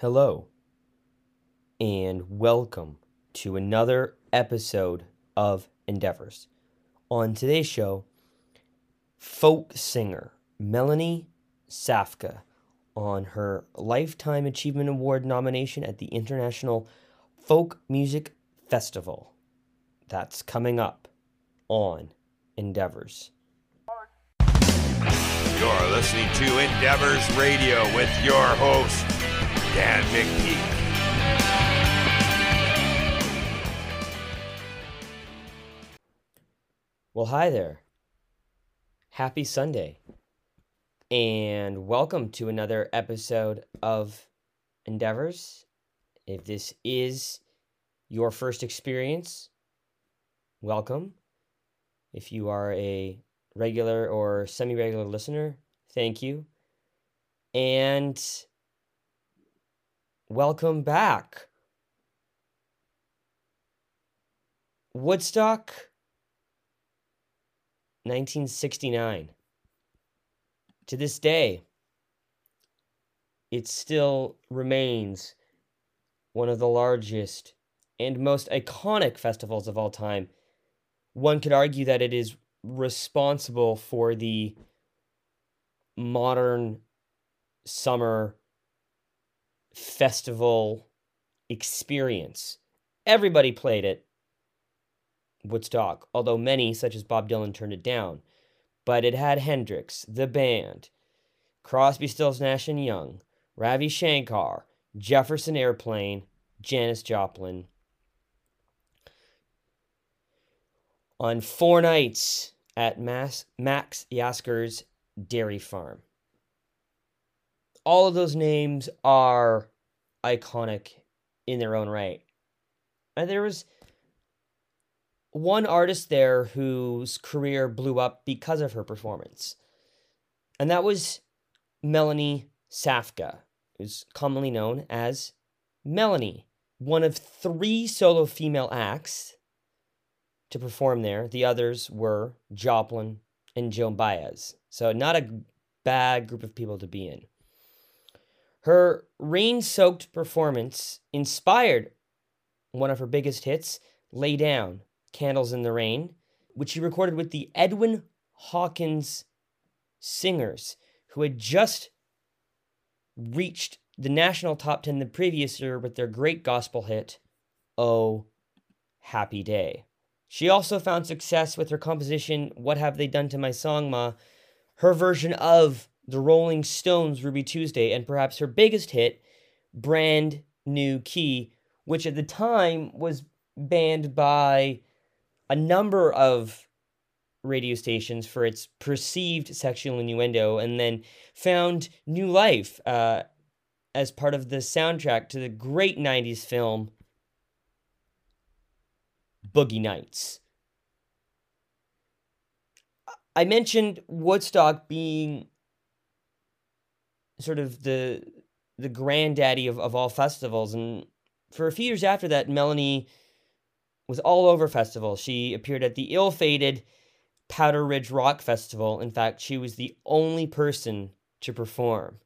Hello, and welcome to another episode of Endeavours. On today's show, folk singer Melanie Safka on her Lifetime Achievement Award nomination at the International Folk Music Festival. That's coming up on Endeavours. You're listening to Endeavours Radio with your host, Dan McPeake. Well, hi there. Happy Sunday. And welcome to another episode of Endeavours. If this is your first experience, welcome. If you are a regular or semi regular listener, thank you. And welcome back. Woodstock 1969. To this day, it still remains one of the largest and most iconic festivals of all time. One could argue that it is responsible for the modern summer festival experience. Everybody played it, Woodstock, although many, such as Bob Dylan, turned it down. But it had Hendrix, the band, Crosby, Stills, Nash and Young, Ravi Shankar, Jefferson Airplane, Janis Joplin. On four nights at Max, Max Yasgur's Dairy Farm. All of those names are iconic in their own right. And there was one artist there whose career blew up because of her performance. And that was Melanie Safka, who's commonly known as Melanie, one of three solo female acts to perform there. The others were Joplin and Joan Baez. So, not a bad group of people to be in. Her rain soaked performance inspired one of her biggest hits, Lay Down, Candles in the Rain, which she recorded with the Edwin Hawkins Singers, who had just reached the national top 10 the previous year with their great gospel hit, Oh Happy Day. She also found success with her composition, What Have They Done to My Song Ma, her version of the Rolling Stones' Ruby Tuesday, and perhaps her biggest hit, Brand New Key, which at the time was banned by a number of radio stations for its perceived sexual innuendo and then found new life uh, as part of the soundtrack to the great 90s film Boogie Nights. I mentioned Woodstock being sort of the the granddaddy of, of all festivals and for a few years after that Melanie was all over festivals. She appeared at the ill-fated Powder Ridge Rock Festival. In fact, she was the only person to perform.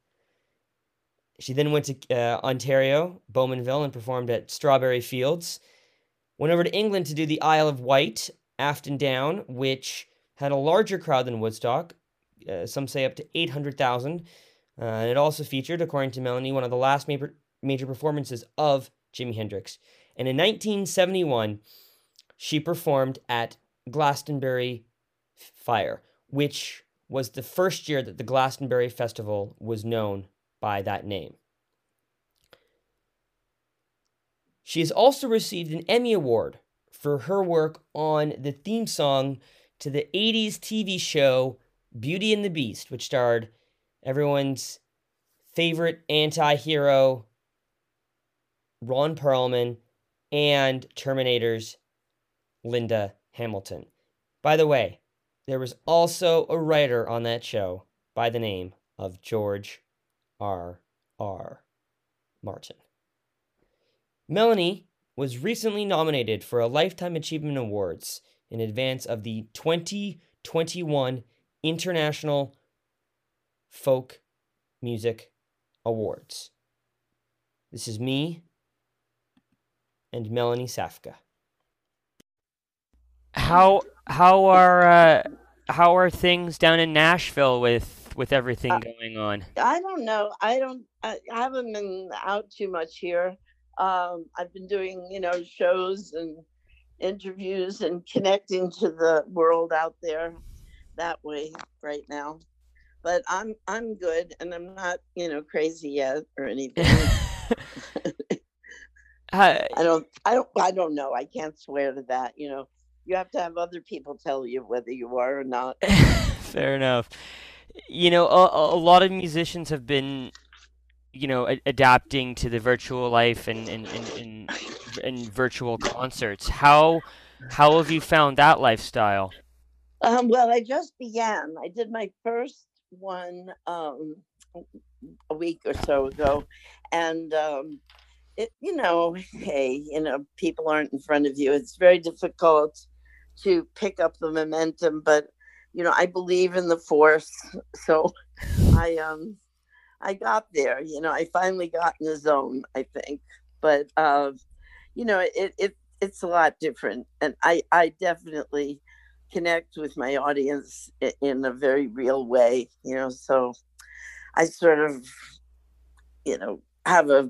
She then went to uh, Ontario, Bowmanville, and performed at Strawberry Fields. Went over to England to do the Isle of Wight, Afton Down, which had a larger crowd than Woodstock. Uh, some say up to 800,000. Uh, and it also featured, according to Melanie, one of the last major, major performances of Jimi Hendrix. And in 1971, she performed at Glastonbury Fire, which was the first year that the Glastonbury Festival was known by that name. She has also received an Emmy Award for her work on the theme song to the 80s TV show Beauty and the Beast, which starred everyone's favorite anti hero, Ron Perlman, and Terminator's Linda Hamilton. By the way, there was also a writer on that show by the name of George R. R. Martin. Melanie was recently nominated for a Lifetime Achievement Awards in advance of the 2021 International Folk Music Awards. This is me and Melanie Safka. How how are uh, how are things down in Nashville with with everything uh, going on? I don't know. I don't. I haven't been out too much here. Um, I've been doing you know shows and interviews and connecting to the world out there that way right now. But I'm I'm good and I'm not you know crazy yet or anything. I don't I don't I don't know. I can't swear to that. You know, you have to have other people tell you whether you are or not. Fair enough. You know, a, a lot of musicians have been, you know, a- adapting to the virtual life and and, and, and and virtual concerts. How how have you found that lifestyle? Um, well, I just began. I did my first one um, a week or so ago, and um, it, you know, hey, you know, people aren't in front of you. It's very difficult to pick up the momentum, but you know, I believe in the force, so I um, I got there. You know, I finally got in the zone. I think, but uh, you know, it it it's a lot different, and I I definitely connect with my audience in a very real way. You know, so I sort of, you know, have a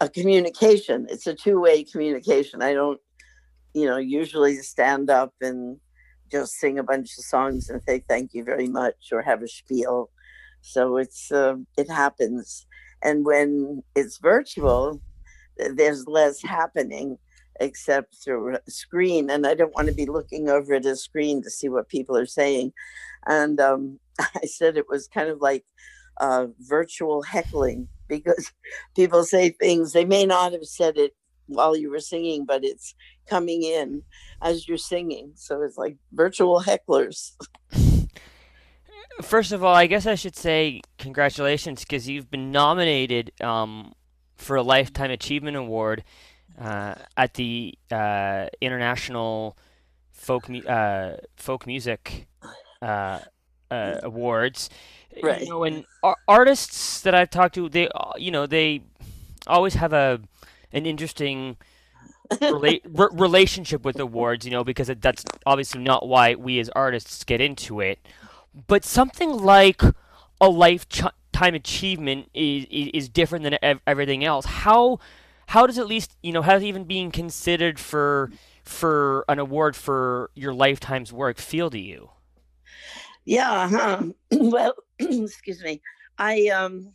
a communication. It's a two way communication. I don't, you know, usually stand up and just sing a bunch of songs and say thank you very much or have a spiel. So it's uh, it happens, and when it's virtual, there's less happening except through a screen, and I don't want to be looking over at a screen to see what people are saying. And um, I said it was kind of like uh, virtual heckling because people say things they may not have said it while you were singing, but it's coming in as you're singing. So it's like virtual hecklers. First of all, I guess I should say congratulations because you've been nominated um, for a Lifetime Achievement Award uh, at the uh, International Folk uh, Folk Music uh, uh, Awards right. you know, and artists that I've talked to, they, uh, you know, they always have a an interesting rela- re- relationship with awards, you know, because it, that's obviously not why we as artists get into it. But something like a lifetime achievement is, is, is different than ev- everything else. How how does at least you know has even being considered for for an award for your lifetime's work feel to you? Yeah. Well, excuse me. I um,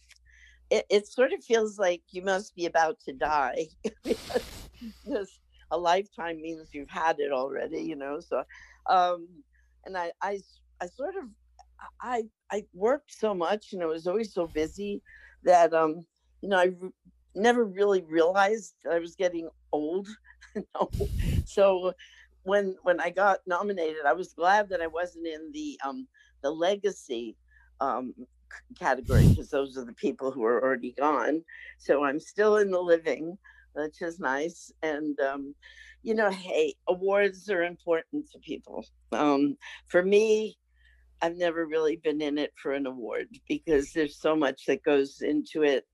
it, it sort of feels like you must be about to die because a lifetime means you've had it already, you know. So, um, and I, I, I sort of, I, I worked so much, and I was always so busy that, um, you know, I never really realized I was getting old. So, when when I got nominated, I was glad that I wasn't in the um, the legacy um, category because those are the people who are already gone. So I'm still in the living, which is nice. And, um, you know, hey, awards are important to people. Um, for me, I've never really been in it for an award because there's so much that goes into it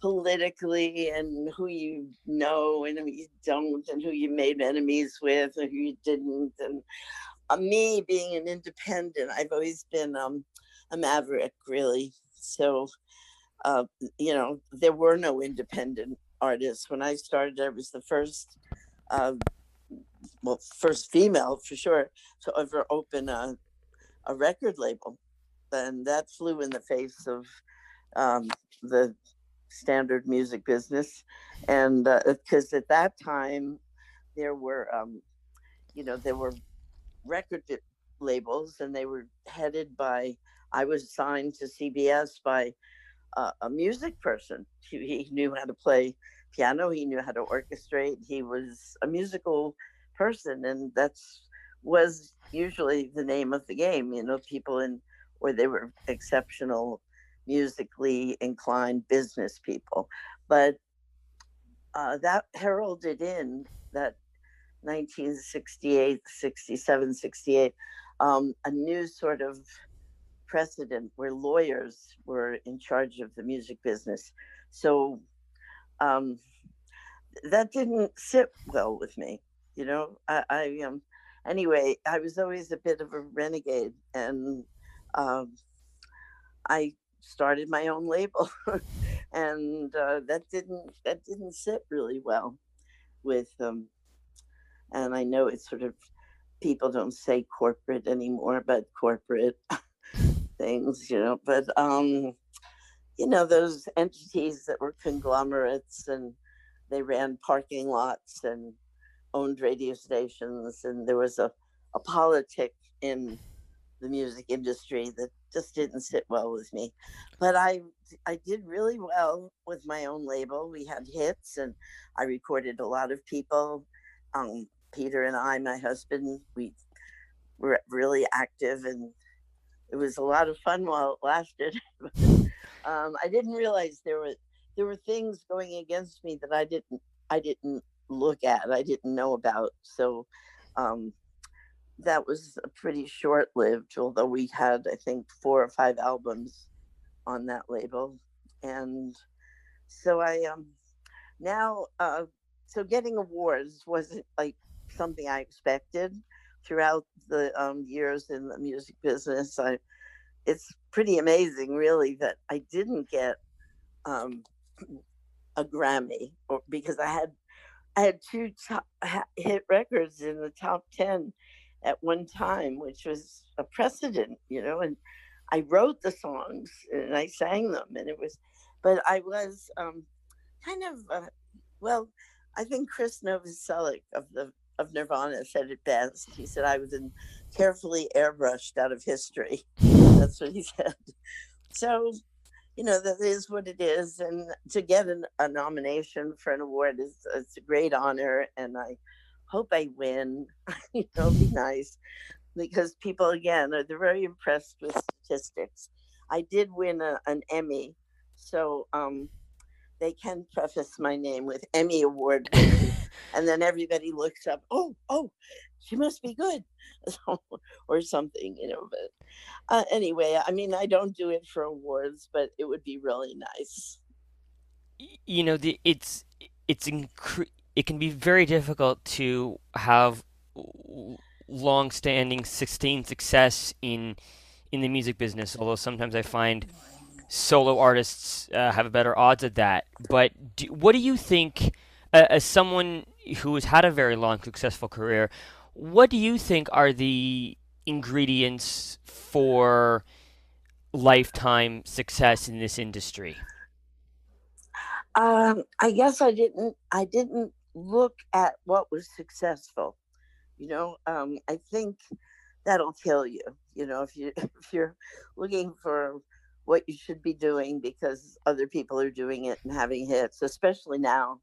politically and who you know and who you don't and who you made enemies with and who you didn't and uh, me being an independent i've always been um, a maverick, really. So, uh, you know, there were no independent artists when I started. I was the first, uh, well, first female for sure to ever open a, a record label, and that flew in the face of um, the standard music business, and because uh, at that time there were, um, you know, there were record labels, and they were headed by I was signed to CBS by uh, a music person. He, he, knew how to play piano. He knew how to orchestrate. He was a musical person, and that's was usually the name of the game. You know, people in or they were exceptional musically inclined business people, but uh, that heralded in that 1968, 67, 68, um, a new sort of precedent where lawyers were in charge of the music business. So um, that didn't sit well with me. You know, I, I um, anyway, I was always a bit of a renegade, and um, I started my own label, and uh, that didn't that didn't sit really well with um, and I know it's sort of people don't say corporate anymore, but corporate things, you know, but um, you know, those entities that were conglomerates and they ran parking lots and owned radio stations and there was a, a politic in the music industry that just didn't sit well with me. But I I did really well with my own label. We had hits and I recorded a lot of people. Um, Peter and I, my husband, we were really active and it was a lot of fun while it lasted. um, I didn't realize there were there were things going against me that I didn't I didn't look at, I didn't know about. So um, that was pretty short lived, although we had I think four or five albums on that label. And so I um now uh so getting awards wasn't like something I expected throughout the um, years in the music business. I, it's pretty amazing, really, that I didn't get um, a Grammy, or because I had I had two top, hit records in the top ten at one time, which was a precedent, you know. And I wrote the songs and I sang them, and it was, but I was um, kind of uh, well. I think Krist Novoselic of the of Nirvana said it best. He said I was in carefully airbrushed out of history. That's what he said. So, you know, that is what it is. And to get an, a nomination for an award is it's a great honor. And I hope I win. you know, be nice because people, again, are they're very impressed with statistics. I did win a, an Emmy. So, um, they can preface my name with Emmy Award and then everybody looks up, oh, oh, she must be good, or something, you know. But uh, anyway, I mean, I don't do it for awards, but it would be really nice. You know, the, it's it's incre- it can be very difficult to have long-standing, sustained success in in the music business. Although sometimes I find solo artists uh, have better odds at that. But do, what do you think, uh, as someone who has had a very long, successful career, what do you think are the ingredients for lifetime success in this industry? Um, I guess I didn't. I didn't look at what was successful. You know, um, I think that'll kill you. You know, if you if you're looking for what you should be doing because other people are doing it and having hits, especially now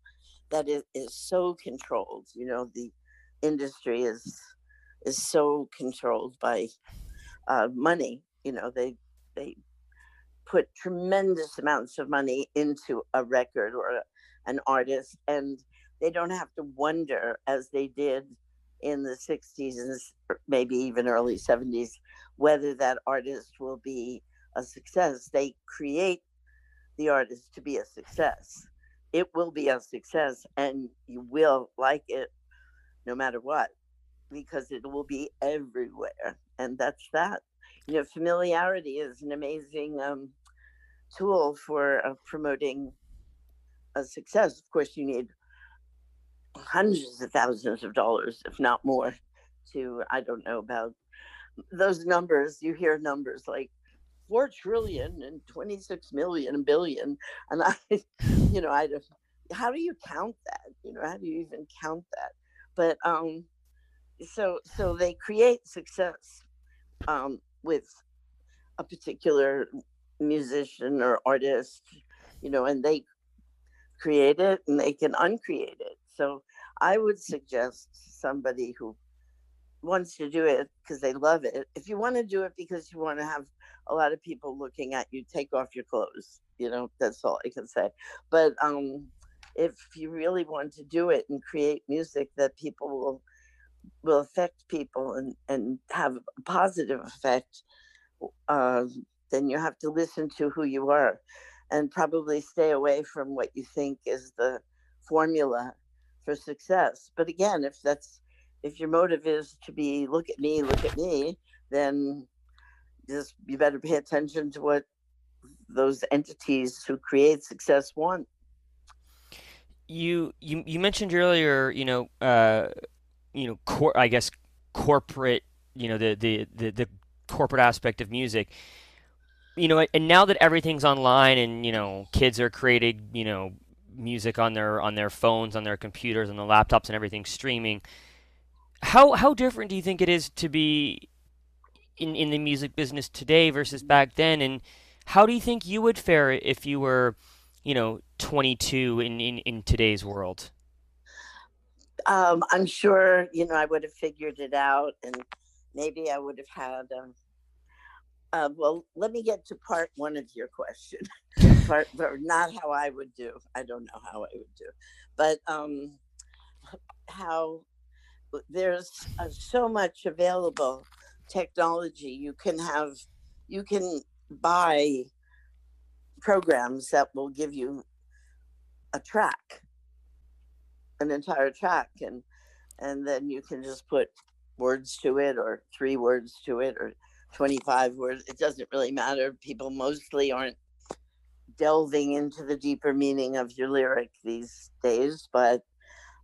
that it is so controlled. You know, the industry is is so controlled by uh, money. You know, they they put tremendous amounts of money into a record or a, an artist, and they don't have to wonder as they did in the 60s and maybe even early 70s whether that artist will be a success. They create the artist to be a success. It will be a success and you will like it no matter what because it will be everywhere and that's that. You know familiarity is an amazing um, tool for uh, promoting a success. Of course you need hundreds of thousands of dollars if not more to i don't know about those numbers. You hear numbers like 4 trillion and 26 million and billion and i you know i how do you count that? You know how do you even count that? But um so so they create success um with a particular musician or artist you know and they create it and they can uncreate it so i would suggest somebody who wants to do it because they love it. If you want to do it because you want to have a lot of people looking at you take off your clothes you know that's all i can say. But um if you really want to do it and create music that people will will affect people and and have a positive effect uh, then you have to listen to who you are and probably stay away from what you think is the formula for success. But again, if that's if your motive is to be look at me, look at me, then just you better pay attention to what those entities who create success want. You you you mentioned earlier, you know, uh, you know, cor- I guess corporate, you know, the, the the the corporate aspect of music. You know, and now that everything's online and you know, kids are created, you know, music on their on their phones, on their computers, on the laptops, and everything streaming. How how different do you think it is to be in in the music business today versus back then? And how do you think you would fare if you were, you know, 22 in in, in today's world? Um, I'm sure you know I would have figured it out, and maybe I would have had. Um, uh, well, let me get to part one of your question. part, not how I would do. I don't know how I would do, but um, how there's uh, so much available technology. You can have, you can buy programs that will give you a track, an entire track, and and then you can just put words to it or three words to it or 25 words. It doesn't really matter. People mostly aren't delving into the deeper meaning of your lyric these days, but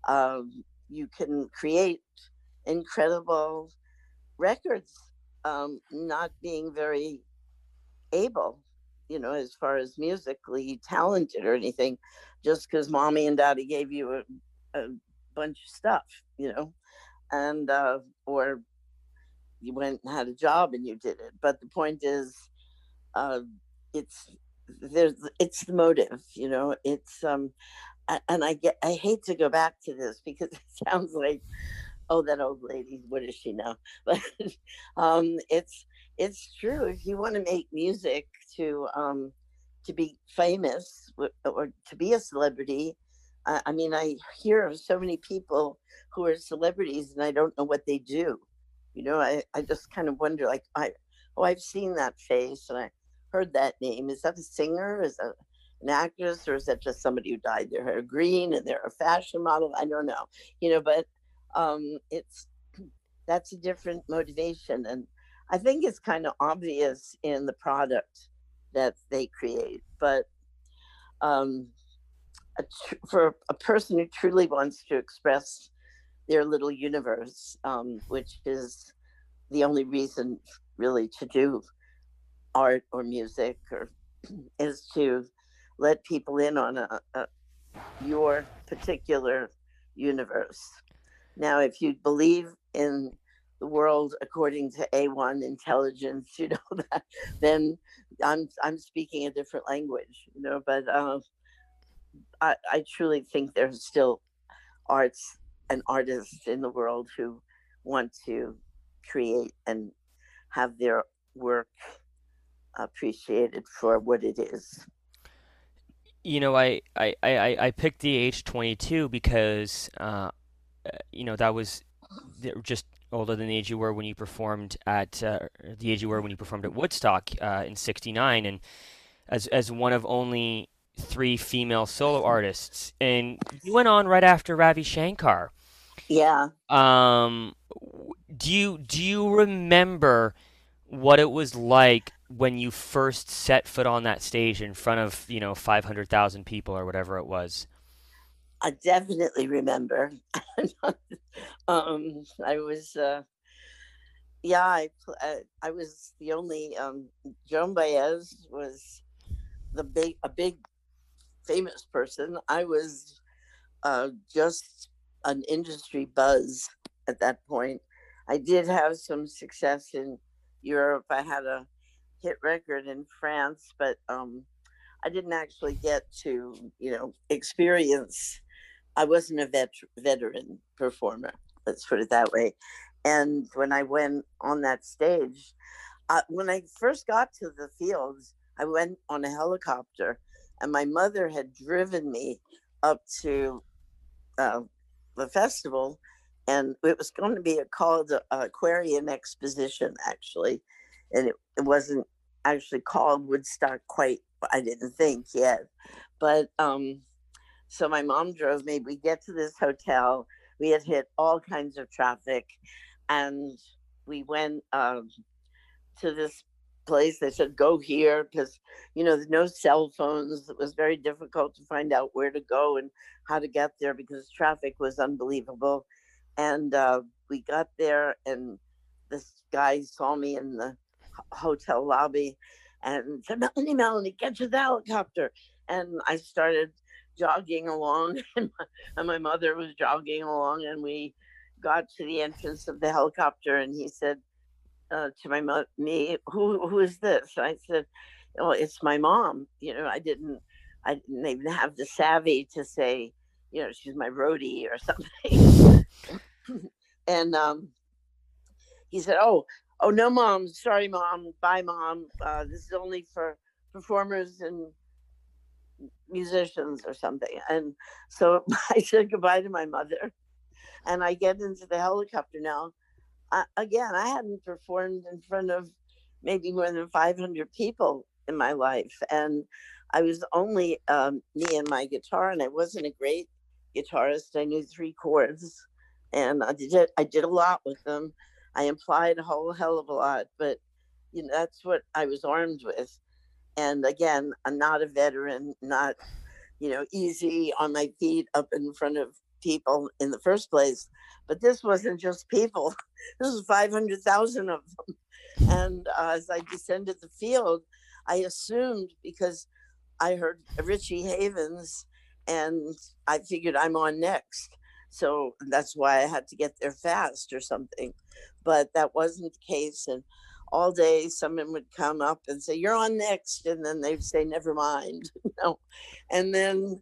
um, you can create incredible records, um, not being very able, you know, as far as musically talented or anything, just because mommy and daddy gave you a, a bunch of stuff, you know, and uh, or you went and had a job and you did it. But the point is, uh, it's there's it's the motive, you know. It's um, and I get I hate to go back to this because it sounds like oh that old lady what does she know but um it's it's true if you want to make music to um to be famous or to be a celebrity I, I mean i hear of so many people who are celebrities and i don't know what they do you know i i just kind of wonder like i oh i've seen that face and i heard that name. Is that a singer? Is that an actress? Or is that just somebody who dyed their hair green and they're a fashion model? I don't know. You know but um, it's that's a different motivation. And i think it's kind of obvious in the product that they create. But um, a tr- for a person who truly wants to express their little universe um, which is the only reason really to do art or music or is to let people in on a, a your particular universe now, if you believe in the world according to AI intelligence, you know that, then I'm I'm speaking a different language, you know. But uh, I I truly think there's still arts and artists in the world who want to create and have their work appreciated for what it is. You know, I I, I, I picked the age 22 because uh, uh, you know, that was just older than the age you were when you performed at uh, the age you were when you performed at Woodstock uh, in '69, and as as one of only three female solo artists, and you went on right after Ravi Shankar. Yeah. Um, do you do you remember what it was like when you first set foot on that stage in front of you know 500,000 people or whatever it was? I definitely remember. um, I was, uh, yeah, I, uh, I was the only. Um, Joan Baez was the big, a big, famous person. I was uh, just an industry buzz at that point. I did have some success in Europe. I had a hit record in France, but um, I didn't actually get to, you know, experience I wasn't a vet- veteran performer. Let's put it that way. And when I went on that stage, uh, when I first got to the fields, I went on a helicopter, and my mother had driven me up to uh, the festival, and it was going to be a, called uh, Aquarian Exposition, actually, and it, it wasn't actually called Woodstock quite I didn't think yet. But um, so my mom drove me. We get to this hotel. We had hit all kinds of traffic, and we went um, to this place. They said go here because you know there's no cell phones. It was very difficult to find out where to go and how to get there because traffic was unbelievable. And uh, we got there, and this guy saw me in the hotel lobby and said, Melanie, Melanie, get to the helicopter. And I started jogging along, and my, and my mother was jogging along, and we got to the entrance of the helicopter, and he said uh, to my me, "Who who is this?" And I said, "Oh, it's my mom." You know, I didn't I didn't even have the savvy to say, you know, she's my roadie or something. and um, he said, "Oh, oh no, mom, sorry, mom, bye, mom. Uh, this is only for performers and musicians or something." And so I said goodbye to my mother, and I get into the helicopter now. I, again, I hadn't performed in front of maybe more than 500 people in my life, and I was only um, me and my guitar, and I wasn't a great guitarist. I knew three chords, and I did I did a lot with them. I implied a whole hell of a lot, but you know that's what I was armed with. And again, I'm not a veteran, not you know easy on my feet up in front of people in the first place. But this wasn't just people. This was 500,000 of them. And uh, as I descended the field, I assumed because I heard Richie Havens and I figured I'm on next. So that's why I had to get there fast or something. But that wasn't the case. And all day someone would come up and say, You're on next. And then they'd say, Never mind. know? And then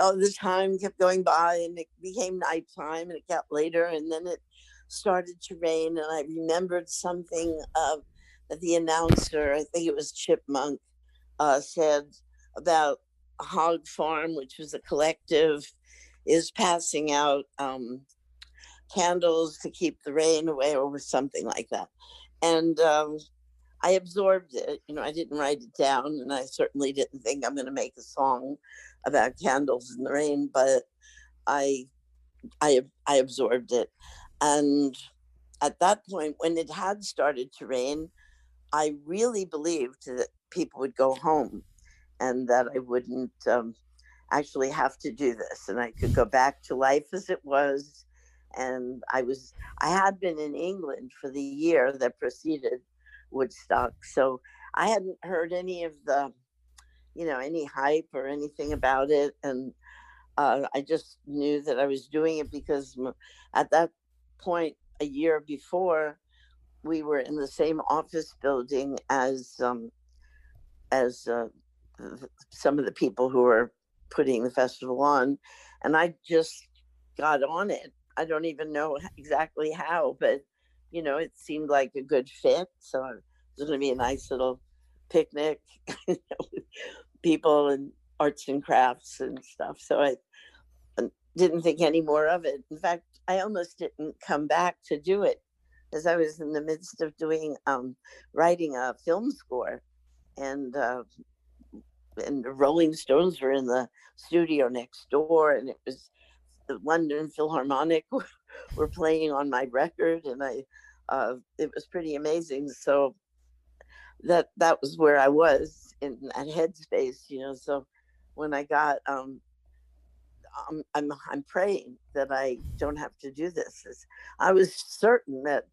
all the time kept going by and it became nighttime and it got later and then it started to rain. And I remembered something that the announcer, I think it was Chip Monck, uh, said about Hog Farm, which was a collective, is passing out um, candles to keep the rain away or something like that. And um, I absorbed it. You know, I didn't write it down, and I certainly didn't think I'm going to make a song about candles in the rain, but I, I, I absorbed it. And at that point, when it had started to rain, I really believed that people would go home and that I wouldn't um, actually have to do this and I could go back to life as it was. And I was, I had been in England for the year that preceded Woodstock. So I hadn't heard any of the, you know, any hype or anything about it. And uh, I just knew that I was doing it because at that point, a year before, we were in the same office building as um, as uh, some of the people who were putting the festival on, and I just got on it. I don't even know exactly how, but you know, it seemed like a good fit. So it's going to be a nice little picnic, you know, people and arts and crafts and stuff. So I didn't think any more of it. In fact, I almost didn't come back to do it as I was in the midst of doing um, writing a film score, and uh, and the Rolling Stones were in the studio next door, and it was the London Philharmonic were playing on my record, and I uh, it was pretty amazing. So that that was where I was in that headspace, you know. So when I got um, I'm, I'm I'm praying that I don't have to do this. I was certain that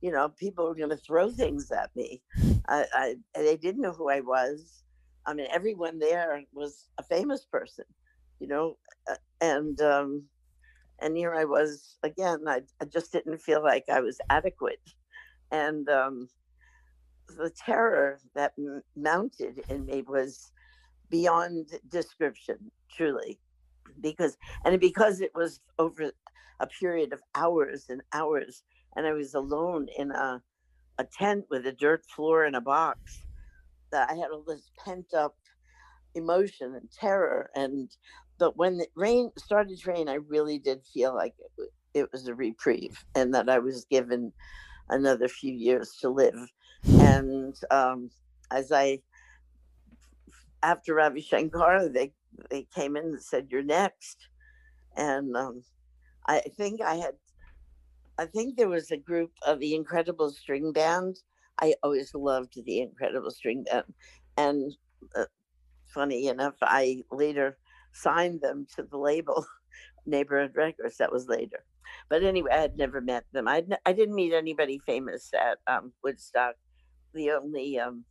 you know people were going to throw things at me. I, I they didn't know who I was. I mean, everyone there was a famous person, you know, uh, and um, and here I was again. I, I just didn't feel like I was adequate, and um, the terror that m- mounted in me was beyond description, truly, because and because it was over a period of hours and hours, and I was alone in a a tent with a dirt floor and a box that I had all this pent up emotion and terror. And but when the rain started to rain, I really did feel like it, it was a reprieve and that I was given another few years to live. And um, as I after Ravi Shankar, they they came in and said, "You're next," and um, I think I had, I think there was a group of the Incredible String Band. I always loved the Incredible String Band, and uh, funny enough, I later signed them to the label Neighborhood Records. That was later. But anyway, I had never met them. I I didn't meet anybody famous at um, Woodstock. The only um,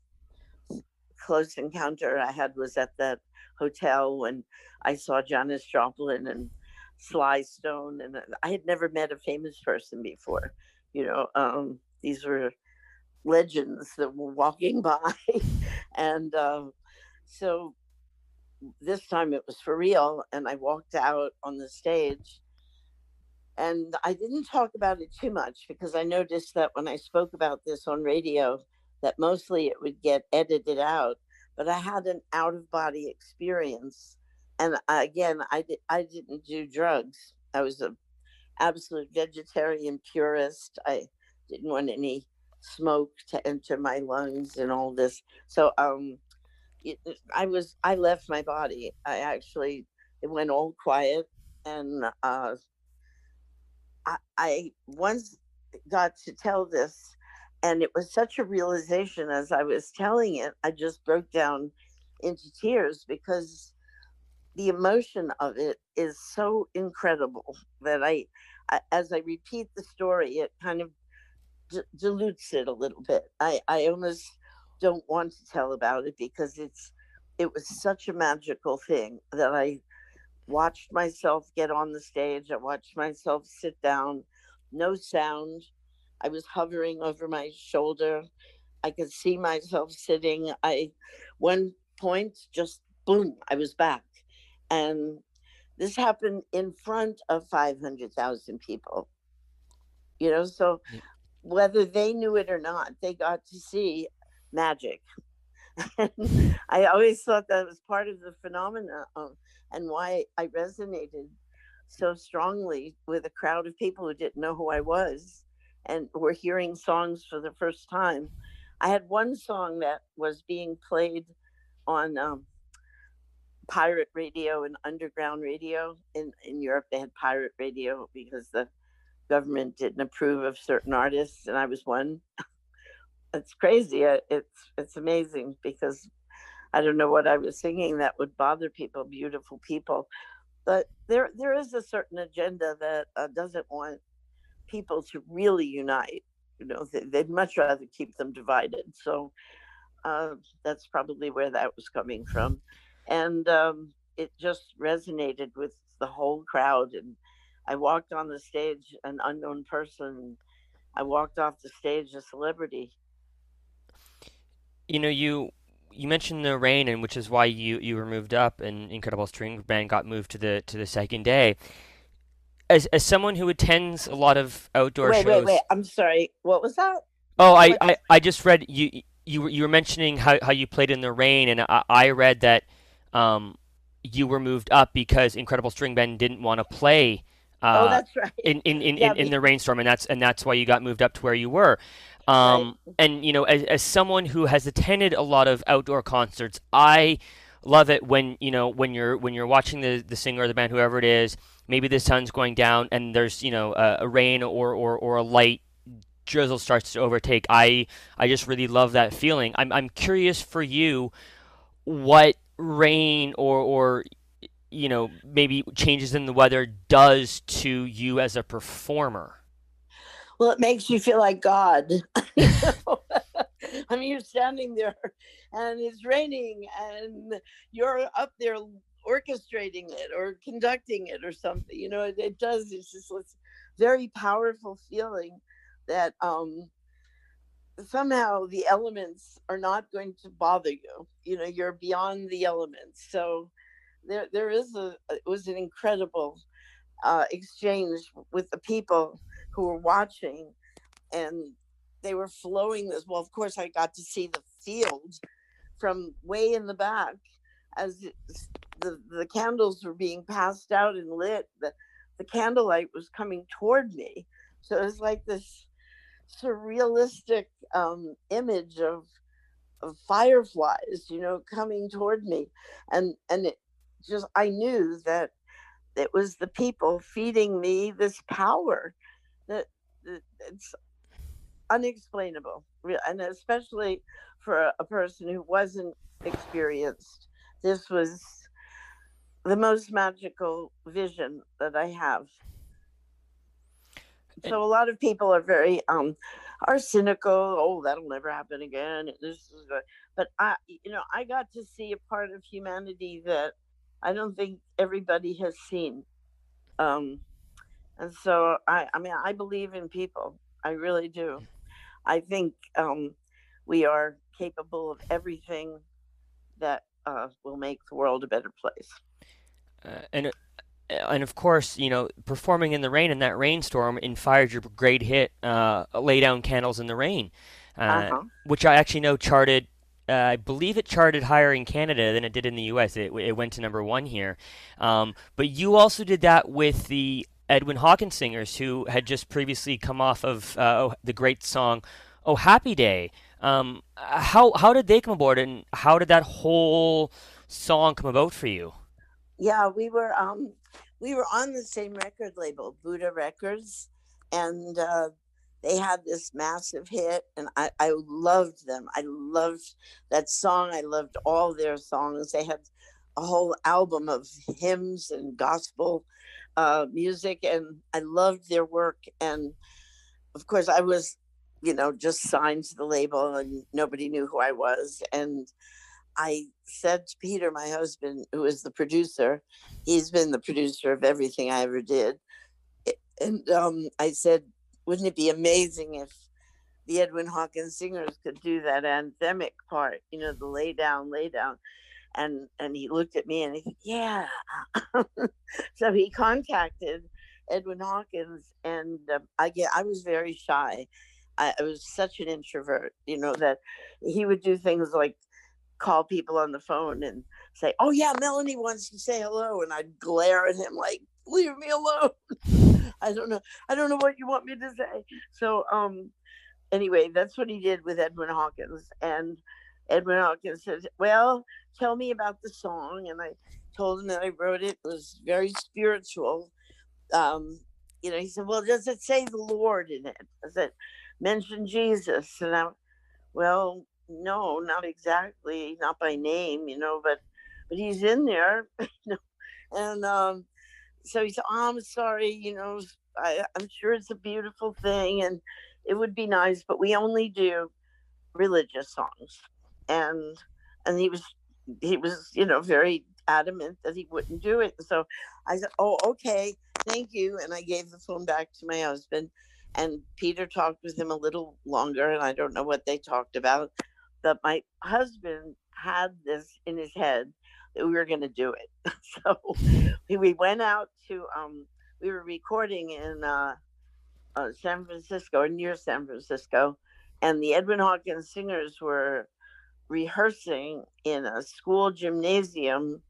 close encounter I had was at that hotel when I saw Janis Joplin and Sly Stone, and uh, I had never met a famous person before. You know, um, these were legends that were walking by, and um, so this time it was for real. And I walked out on the stage and I didn't talk about it too much because I noticed that when I spoke about this on radio, that mostly it would get edited out. But I had an out of body experience, and again, I did, I didn't do drugs. I was a absolute vegetarian purist. I didn't want any smoke to enter my lungs and all this. So um, it, I was I left my body. I actually it went all quiet, and uh, I, I once got to tell this, and it was such a realization as I was telling it. I just broke down into tears because the emotion of it is so incredible that I, I as I repeat the story, it kind of d- dilutes it a little bit. I, I almost don't want to tell about it because it's it was such a magical thing that I watched myself get on the stage. I watched myself sit down, no sound. I was hovering over my shoulder. I could see myself sitting. I, one point, just boom, I was back. And this happened in front of 500,000 people. You know, so. Whether they knew it or not, they got to see magic. And I always thought that was part of the phenomena of and why I resonated so strongly with a crowd of people who didn't know who I was and were hearing songs for the first time. I had one song that was being played on um, pirate radio and underground radio. In, in Europe, they had pirate radio because the government didn't approve of certain artists, and I was one. it's crazy. It's it's amazing because I don't know what I was singing that would bother people, beautiful people. But there, there is a certain agenda that uh, doesn't want people to really unite. You know, they, would much rather keep them divided. So uh, that's probably where that was coming from. And um, it just resonated with the whole crowd. And I walked on the stage, an unknown person. I walked off the stage, a celebrity. You know, you you mentioned the rain, and which is why you, you were moved up, and Incredible String Band got moved to the to the second day. As as someone who attends a lot of outdoor wait, shows, wait, wait, wait, I'm sorry. What was that? Oh, I, I, I just read you you were you were mentioning how, how you played in the rain, and I, I read that um you were moved up because Incredible String Band didn't want to play. Uh, oh, that's right. In in, in, yeah, in, in the rainstorm, and that's and that's why you got moved up to where you were. Um, right. And you know, as, as someone who has attended a lot of outdoor concerts, I love it when you know when you're when you're watching the the singer or the band, whoever it is. Maybe the sun's going down and there's you know a, a rain or, or or a light drizzle starts to overtake. I I just really love that feeling. I'm I'm curious for you, what rain or or you know maybe changes in the weather does to you as a performer well, it makes you feel like God. I mean, you're standing there and it's raining and you're up there orchestrating it or conducting it or something. You know, it, it does. It's just this very powerful feeling that um, somehow the elements are not going to bother you. You know, you're beyond the elements. So there, there is a. It was an incredible uh, exchange with the people who were watching and they were flowing this well of course i got to see the field from way in the back as the, the candles were being passed out and lit the, the candlelight was coming toward me so it was like this surrealistic um, image of of fireflies, you know, coming toward me, and and it just I knew that it was the people feeding me this power that, that it's unexplainable, and especially for a, a person who wasn't experienced. This was the most magical vision that I have. So a lot of people are very um are cynical. Oh, that'll never happen again. This is good. But I, you know, I got to see a part of humanity that I don't think everybody has seen. Um, and so I, I mean, I believe in people. I really do. I think um, we are capable of everything that uh, will make the world a better place. Uh, and uh, and of course, you know, performing in the rain in that rainstorm inspired your great hit, uh, "Lay Down Candles in the Rain," uh, uh-huh. which I actually know charted. Uh, I believe it charted higher in Canada than it did in the U.S. It, it went to number one here. Um, but you also did that with the Edwin Hawkins singers, who had just previously come off of uh, the great song "Oh Happy Day." Um, how how did they come aboard, and how did that whole song come about for you? Yeah, we were um, we were on the same record label, Buddah Records, and uh, they had this massive hit, and I, I loved them. I loved that song. I loved all their songs. They had a whole album of hymns and gospel uh, music, and I loved their work. And of course, I was, you know, just signed to the label, and nobody knew who I was. And I said to Peter, my husband, who is the producer, he's been the producer of everything I ever did. And um, I said, wouldn't it be amazing if the Edwin Hawkins singers could do that anthemic part, you know, the lay down, lay down. And and he looked at me and he said, yeah. so he contacted Edwin Hawkins, and uh, I get I was very shy. I, I was such an introvert, you know, that he would do things like call people on the phone and say, "Oh yeah, Melanie wants to say hello," and I'd glare at him like, "Leave me alone." I don't know. I don't know what you want me to say. So, um, anyway, that's what he did with Edwin Hawkins, and Edwin Hawkins said, "Well, tell me about the song," and I told him that I wrote it. It was very spiritual. Um, you know, he said, "Well, does it say the Lord in it? Does it mention Jesus?" And I, well, no, not exactly, not by name, you know, but but he's in there, you know, and um, so he said, oh, "I'm sorry, you know, I, I'm sure it's a beautiful thing, and it would be nice, but we only do religious songs," and and he was he was you know very adamant that he wouldn't do it. So I said, "Oh, okay, thank you," and I gave the phone back to my husband. And Peter talked with him a little longer, and I don't know what they talked about that my husband had this in his head that we were going to do it. so we went out to, um, we were recording in uh, uh, San Francisco or near San Francisco, and the Edwin Hawkins singers were rehearsing in a school gymnasium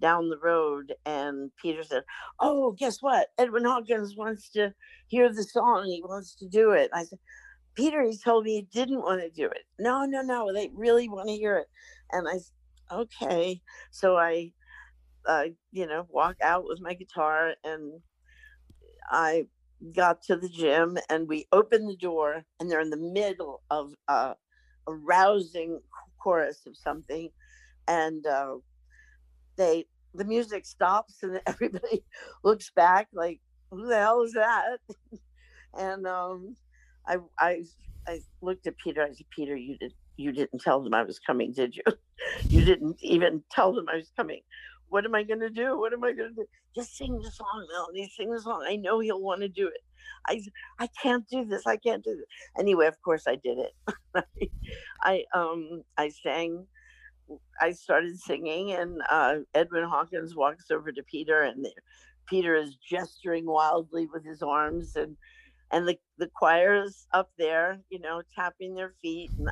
down the road and Peter said, Oh, guess what? Edwin Hawkins wants to hear the song. He wants to do it. I said, Peter, he told me he didn't want to do it. No, no, no, they really want to hear it. And I, said, okay. So I, uh, you know, walk out with my guitar and I got to the gym and we opened the door and they're in the middle of uh, a rousing chorus of something. And uh, they, the music stops and everybody looks back like, who the hell is that? and um, I I I looked at Peter. I said, Peter, you did you didn't tell them I was coming, did you? you didn't even tell them I was coming. What am I going to do? What am I going to do? Just sing the song, Melanie. Sing the song. I know he'll want to do it. I I can't do this. I can't do this. Anyway, of course I did it. I um I sang. I started singing, and uh, Edwin Hawkins walks over to Peter, and Peter is gesturing wildly with his arms and and the the choirs up there, you know, tapping their feet, and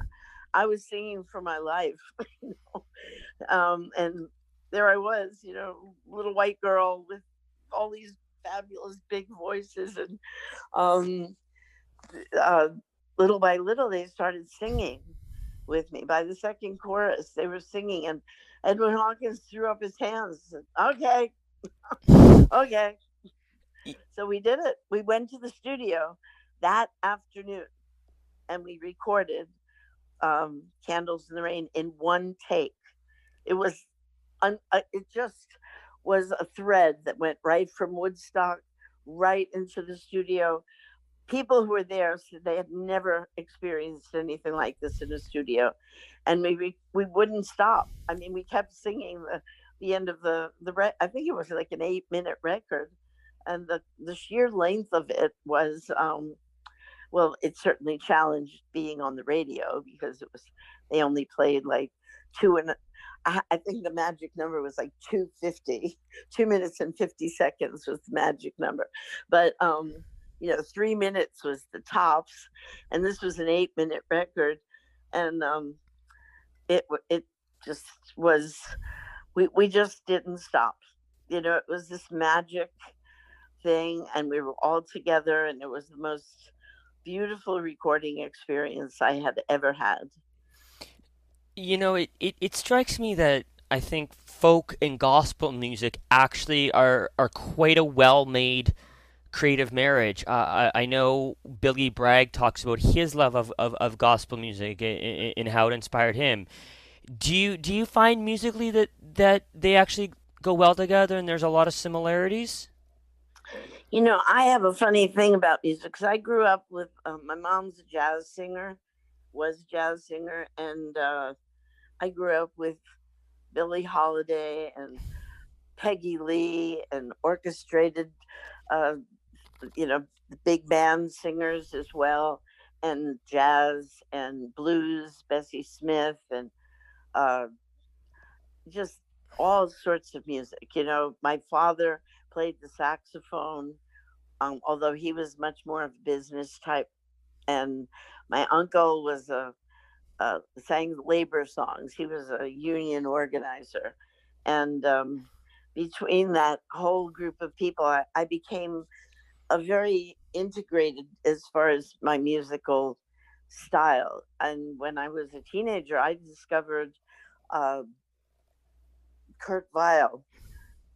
I was singing for my life, you know, um, and there I was, you know, little white girl with all these fabulous big voices, and um, uh, little by little they started singing with me. By the second chorus, they were singing, and Edwin Hawkins threw up his hands. Said, okay, okay. So we did it. We went to the studio that afternoon, and we recorded um, "Candles in the Rain" in one take. It was, un- uh, it just was a thread that went right from Woodstock right into the studio people who were there said they had never experienced anything like this in a studio and we we wouldn't stop i mean we kept singing the the end of the the re- i think it was like an eight minute record and the the sheer length of it was um well it certainly challenged being on the radio because it was they only played like two and I, think the magic number was like 250 two minutes and 50 seconds was the magic number but um you know, three minutes was the tops, and this was an eight minute record, and um, it it just was. We we just didn't stop. You know, it was this magic thing, and we were all together, and it was the most beautiful recording experience I had ever had. You know, it, it, it strikes me that I think folk and gospel music actually are, are quite a well made creative marriage. Uh, I, I, know Billy Bragg talks about his love of, of, of gospel music and, and, how it inspired him. Do you do you find musically that that they actually go well together and there's a lot of similarities? You know, I have a funny thing about music because I grew up with uh, my mom's a jazz singer, was a jazz singer, and uh, I grew up with Billie Holiday and Peggy Lee and orchestrated uh, you know, big band singers as well, and jazz and blues, Bessie Smith, and uh, just all sorts of music. You know, my father played the saxophone, um, although he was much more of a business type, and my uncle was a uh, sang labor songs. He was a union organizer, and um, between that whole group of people, I, I became a very integrated as far as my musical style. And when I was a teenager, I discovered uh, Kurt Weill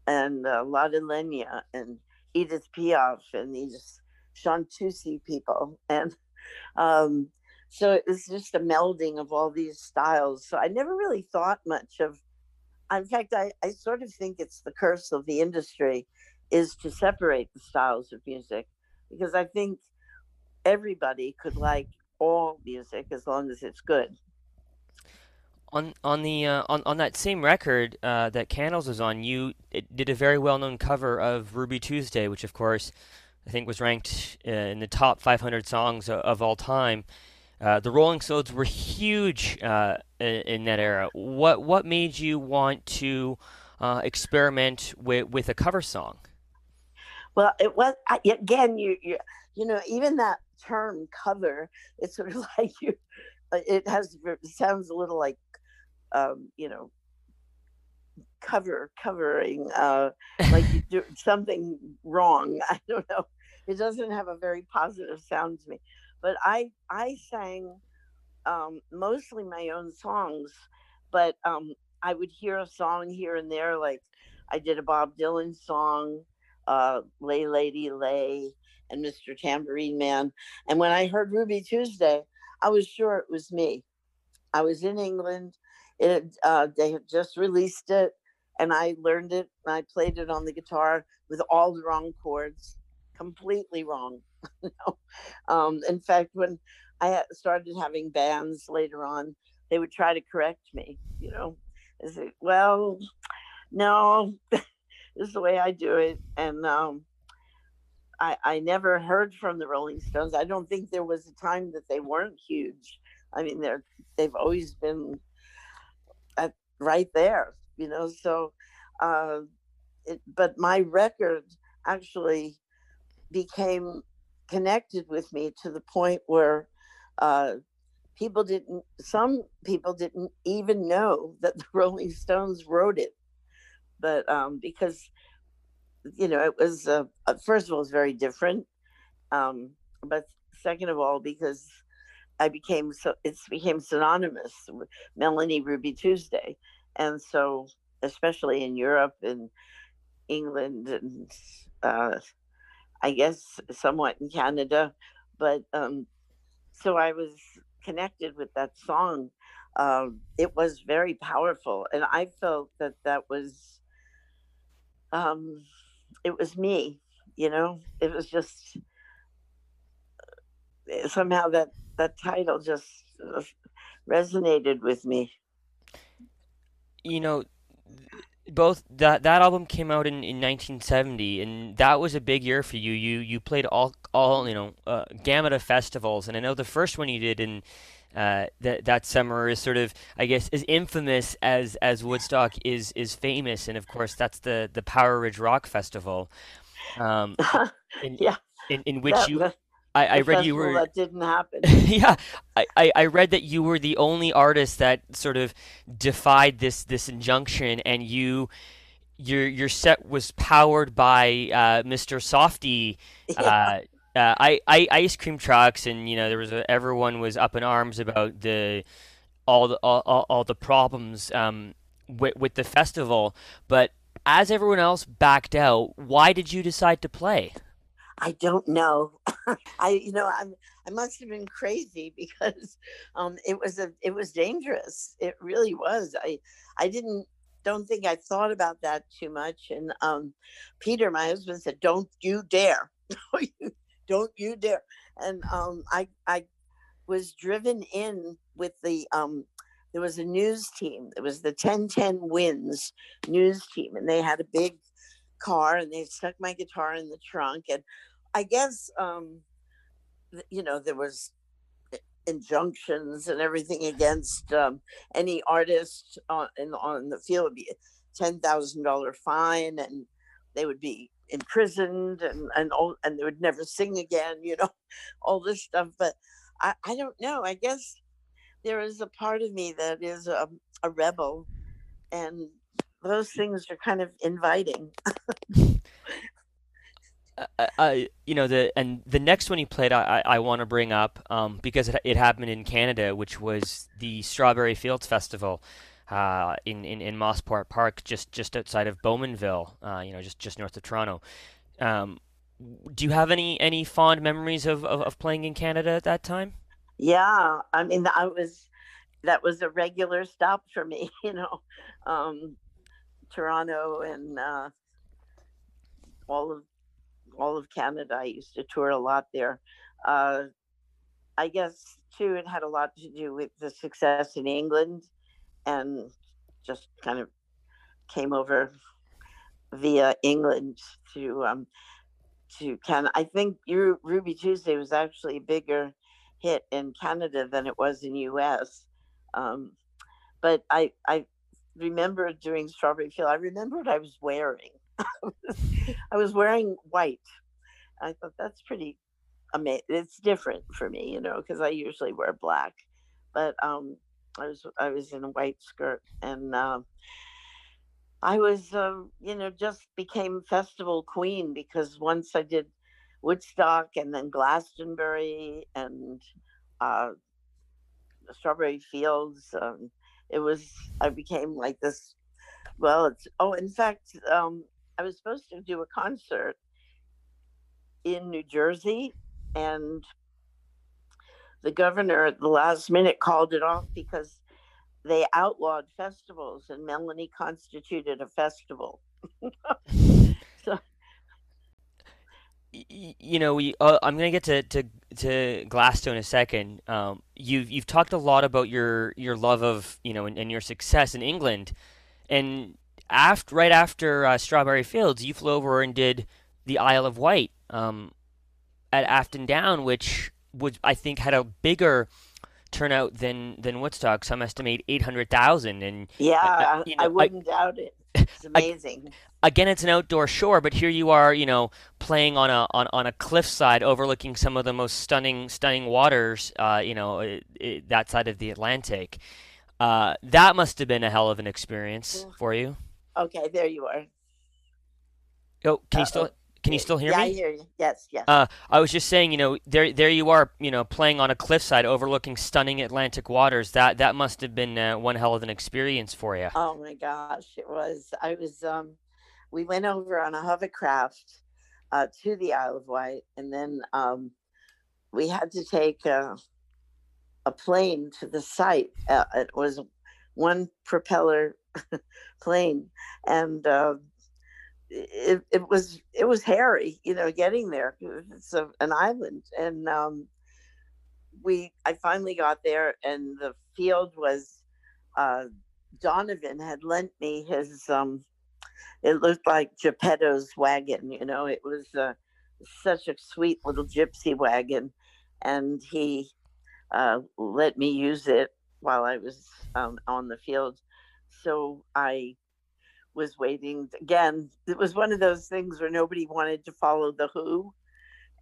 and uh, Lotte Lenya and Edith Piaf and these chanteuse people. And um, so it was just a melding of all these styles. So I never really thought much of, in fact, I, I sort of think it's the curse of the industry is to separate the styles of music because I think everybody could like all music as long as it's good. On on the uh, on on that same record uh, that Candles was on, you did a very well known cover of Ruby Tuesday, which of course I think was ranked uh, in the top 500 songs of, of all time. Uh, the Rolling Stones were huge uh, in, in, that era. What what made you want to uh, experiment with with a cover song? Well, it was again. You you you know even that term cover. It's sort of like you. It has it sounds a little like, um, you know, cover covering uh, like you do something wrong. I don't know. It doesn't have a very positive sound to me. But I I sang um, mostly my own songs, but um, I would hear a song here and there. Like I did a Bob Dylan song uh, Lay Lady Lay and Mr. Tambourine Man. And when I heard Ruby Tuesday, I was sure it was me. I was in England. It uh, they had just released it, and I learned it. And I played it on the guitar with all the wrong chords, completely wrong. um, in fact, when I started having bands later on, they would try to correct me. You know, I say, "Well, no, this is the way I do it. And um, I, I never heard from the Rolling Stones. I don't think there was a time that they weren't huge. I mean, they're they've always been right there, you know. So, uh, it, but my record actually became connected with me to the point where uh, people didn't. Some people didn't even know that the Rolling Stones wrote it but um, because you know it was uh, uh, first of all it's very different, um, but second of all because I became so it became synonymous with Melanie Ruby Tuesday, and so especially in Europe and England and uh, I guess somewhat in Canada, but um, so I was connected with that song. Um, it was very powerful, and I felt that that was um, it was me. You know, it was just uh, somehow that that title just uh, resonated with me. You know, both that that album came out in, in 1970 and that was a big year for you you you played all all you know uh, gamut of festivals and i know the first one you did in uh, that that summer is sort of I guess as infamous as as Woodstock is is famous, and of course that's the the Powder Ridge Rock Festival, um, in, yeah, in, in which that, you I, I read you were that didn't happen. yeah, I, I read that you were the only artist that sort of defied this this injunction, and you your your set was powered by uh, Mr. Softee. Uh, uh, I, I ice cream trucks, and you know there was a, everyone was up in arms about the all the all, all, all the problems um, with with the festival. But as everyone else backed out, why did you decide to play? I don't know. I, you know, I, I must have been crazy because um, it was a, it was dangerous. It really was. I, I didn't, don't think I thought about that too much. And um, Peter, my husband, said, "Don't you dare! don't you dare!" And um, I, I was driven in with the um, there was a news team. It was the 1010 Wins news team, and they had a big car and they stuck my guitar in the trunk and i guess um you know there was injunctions and everything against um, any artist on in, on the field would be a ten thousand dollar fine and they would be imprisoned and and all, and they would never sing again you know all this stuff but i i don't know i guess there is a part of me that is a, a rebel and those things are kind of inviting. uh, uh, you know the and the next one he played, I I, I want to bring up um, because it, it happened in Canada, which was the Strawberry Fields Festival. Uh, in, in, in Mosport Park, just just outside of Bowmanville, uh, you know, just, just north of Toronto. Um, do you have any any fond memories of, of, of playing in Canada at that time? Yeah, I mean, I was that was a regular stop for me. You know, um, Toronto and uh, all of all of Canada. I used to tour a lot there. Uh, I guess too, it had a lot to do with the success in England, and just kind of came over via England to um, to Canada. I think Ruby Tuesday was actually a bigger hit in Canada than it was in U.S. Um, but I I remember doing Strawberry Field, I remember what I was wearing. I was wearing white. I thought that's pretty amazing. It's different for me, you know, because I usually wear black. But um, I was I was in a white skirt, and uh, I was, uh, you know, just became festival queen because once I did Woodstock and then Glastonbury and uh, Strawberry Fields. Um, it was I became like this. Well, it's oh, in fact, um, I was supposed to do a concert in New Jersey, and the governor at the last minute called it off because they outlawed festivals, and Melanie constituted a festival. you know, we. Uh, I'm gonna get to, to to Glasto in a second. Um, you've you've talked a lot about your your love of you know and, and your success in England, and after right after uh, Strawberry Fields, you flew over and did the Isle of Wight um, at Afton Down, which was I think had a bigger turnout than than Woodstock. Some estimate eight hundred thousand, and yeah, uh, you know, I wouldn't I, doubt it. It's amazing. Again, it's an outdoor shore, but here you are, you know, playing on a on, on a cliffside overlooking some of the most stunning stunning waters, uh, you know, it, it, that side of the Atlantic. Uh, that must have been a hell of an experience for you. Okay, there you are. Oh, can Uh-oh. you still can you still hear yeah, me? I hear you. Yes, yes. Uh, I was just saying, you know, there there you are, you know, playing on a cliffside overlooking stunning Atlantic waters. That that must have been uh, one hell of an experience for you. oh my gosh, it was. I was. Um, we went over on a hovercraft uh, to the Isle of Wight, and then um, we had to take a, a plane to the site. Uh, it was one propeller plane, and uh, it, it was it was hairy, you know, getting there. It's a, an island, and um, we I finally got there, and the field was uh, Donovan had lent me his. Um, it looked like Geppetto's wagon, you know. It was uh, such a sweet little gypsy wagon, and he uh, let me use it while I was um, on the field. So I was waiting again. It was one of those things where nobody wanted to follow the Who,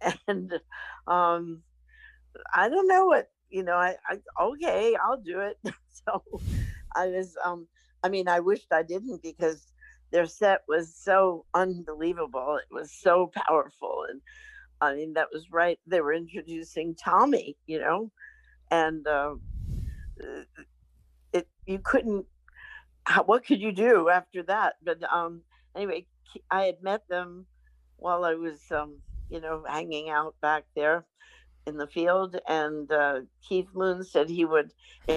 and um, I don't know what you know. I, I okay, I'll do it. so I was. Um, I mean, I wished I didn't because their set was so unbelievable. It was so powerful, and I mean that was right. They were introducing Tommy, you know, and uh, it you couldn't how, what could you do after that? But um, anyway, I had met them while I was, um, you know, hanging out back there in the field, and uh, Keith Moon said he would.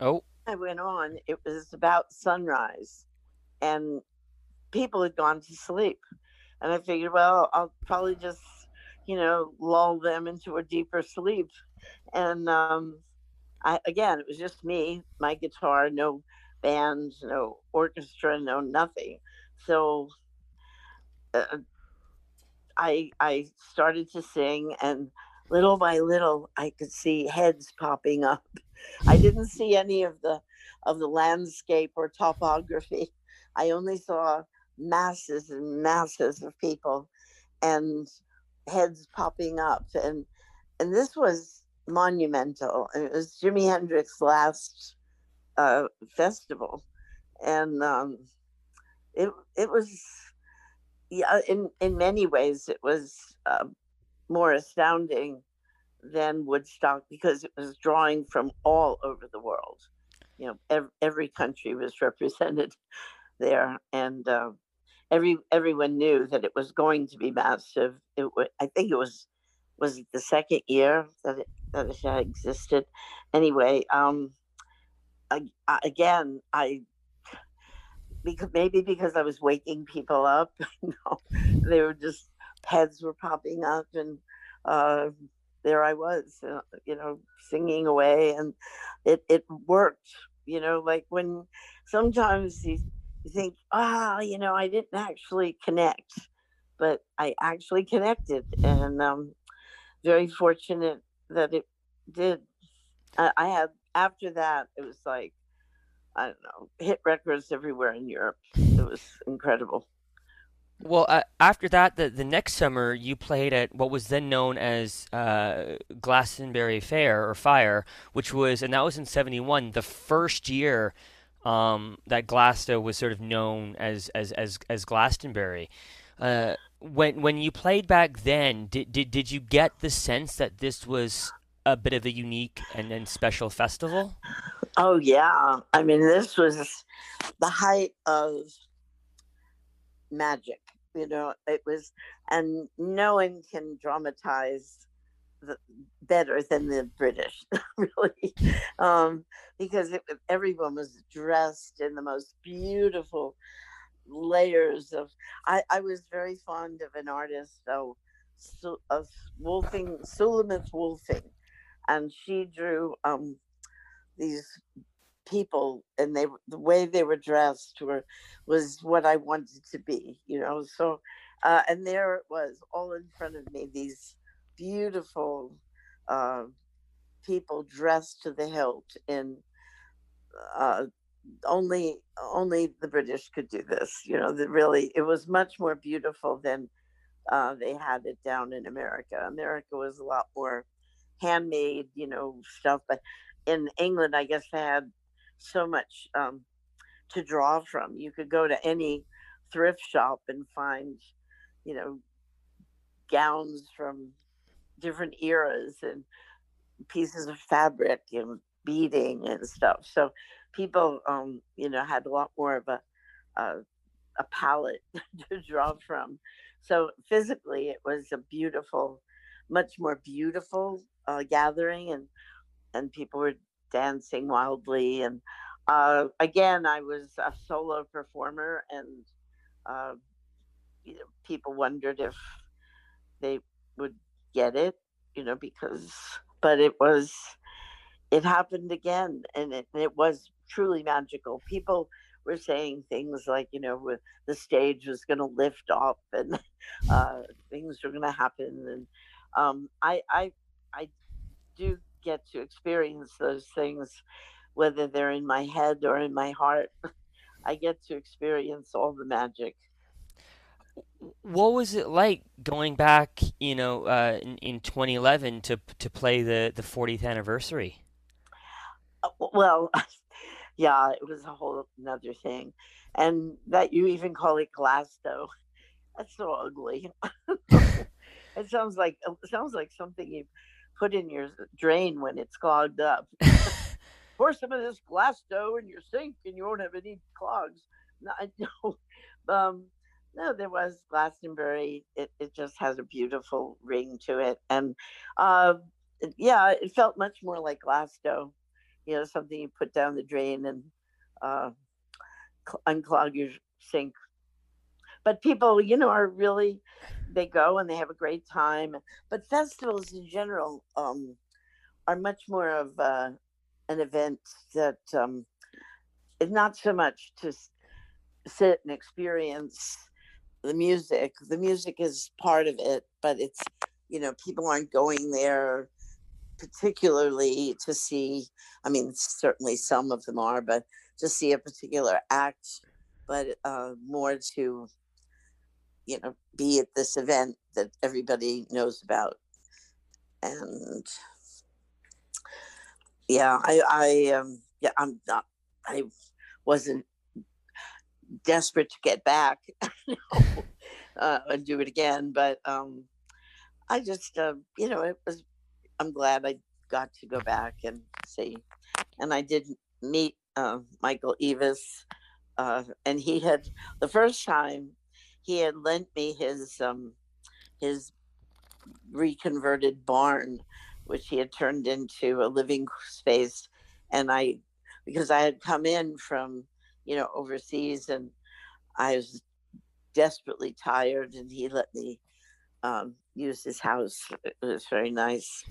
Oh. I went on. It was about sunrise, and people had gone to sleep, and I figured, well, I'll probably just, you know, lull them into a deeper sleep, and um, I, again, it was just me, my guitar, no band, no orchestra, no nothing. So uh, I I started to sing, and little by little, I could see heads popping up. I didn't see any of the of the landscape or topography. I only saw masses and masses of people, and heads popping up, and and this was monumental. It was Jimi Hendrix's last uh, festival, and um, it it was yeah in in many ways it was uh, more astounding than Woodstock because it was drawing from all over the world. You know, every, every country was represented there, and uh, every everyone knew that it was going to be massive. It w- I think it was was the second year that it that it had existed. Anyway, um, I, I, again, I because maybe because I was waking people up, you know, they were just heads were popping up, and uh, there I was, uh, you know, singing away, and it it worked. You know, like when sometimes you, you think, ah, oh, you know, I didn't actually connect, but I actually connected, and um, very fortunate that it did. I, I had after that, it was like I don't know, hit records everywhere in Europe. It was incredible. Well, uh, after that, the, the next summer, you played at what was then known as uh, Glastonbury Fayre or Fire, which was, and that was in 71, the first year um, that Glasto was sort of known as, as, as, as Glastonbury. Uh, when when you played back then, did, did, did you get the sense that this was a bit of a unique and, and special festival? Oh, yeah. I mean, this was the height of magic you know it was and no one can dramatize the, better than the british really um, because it, everyone was dressed in the most beautiful layers of i, I was very fond of an artist though so, of Wülfing Sulamith Wülfing and she drew um, these people and they the way they were dressed were was what I wanted to be, you know. So uh, and there it was all in front of me, these beautiful uh, people dressed to the hilt in uh, only only the British could do this, you know. That really it was much more beautiful than uh, they had it down in America. America was a lot more handmade, you know, stuff, but in England, I guess they had so much um, to draw from. You could go to any thrift shop and find, you know, gowns from different eras and pieces of fabric and beading and stuff. So people, um, you know, had a lot more of a, a, a palette to draw from. So physically, it was a beautiful, much more beautiful uh, gathering, and and people were dancing wildly. And uh, again, I was a solo performer, and uh, you know, people wondered if they would get it, you know, because but it was it happened again and it, it was truly magical. People were saying things like you know the stage was going to lift up and uh, things were going to happen and um, I, I i do get to experience those things whether they're in my head or in my heart. I get to experience all the magic. What was it like going back, you know, uh, in, in 2011 to to play the the 40th anniversary? Uh, well, yeah, it was a whole another thing, and that you even call it Glasto. That's so ugly. it sounds like it sounds like something you put in your drain when it's clogged up. Pour some of this Glasto in your sink, and you won't have any clogs. No. Um, no, there was Glastonbury. It, it just has a beautiful ring to it. And uh, yeah, it felt much more like Glasto, you know, something you put down the drain and uh, unclog your sink. But people, you know, are really, they go and they have a great time. But festivals in general um, are much more of uh, an event that um, is not so much to sit and experience the music. The music is part of it, but it's you know people aren't going there particularly to see. I mean, certainly some of them are, but to see a particular act, but uh, more to you know be at this event that everybody knows about, and yeah, I I um yeah I'm not I wasn't desperate to get back uh, and do it again. But um, I just, uh, you know, it was. I'm glad I got to go back and see, and I did meet uh, Michael Eavis, uh, and he had the first time he had lent me his um, his reconverted barn, which he had turned into a living space, and I because I had come in from you know, overseas, and I was desperately tired, and he let me um, use his house. It was very nice.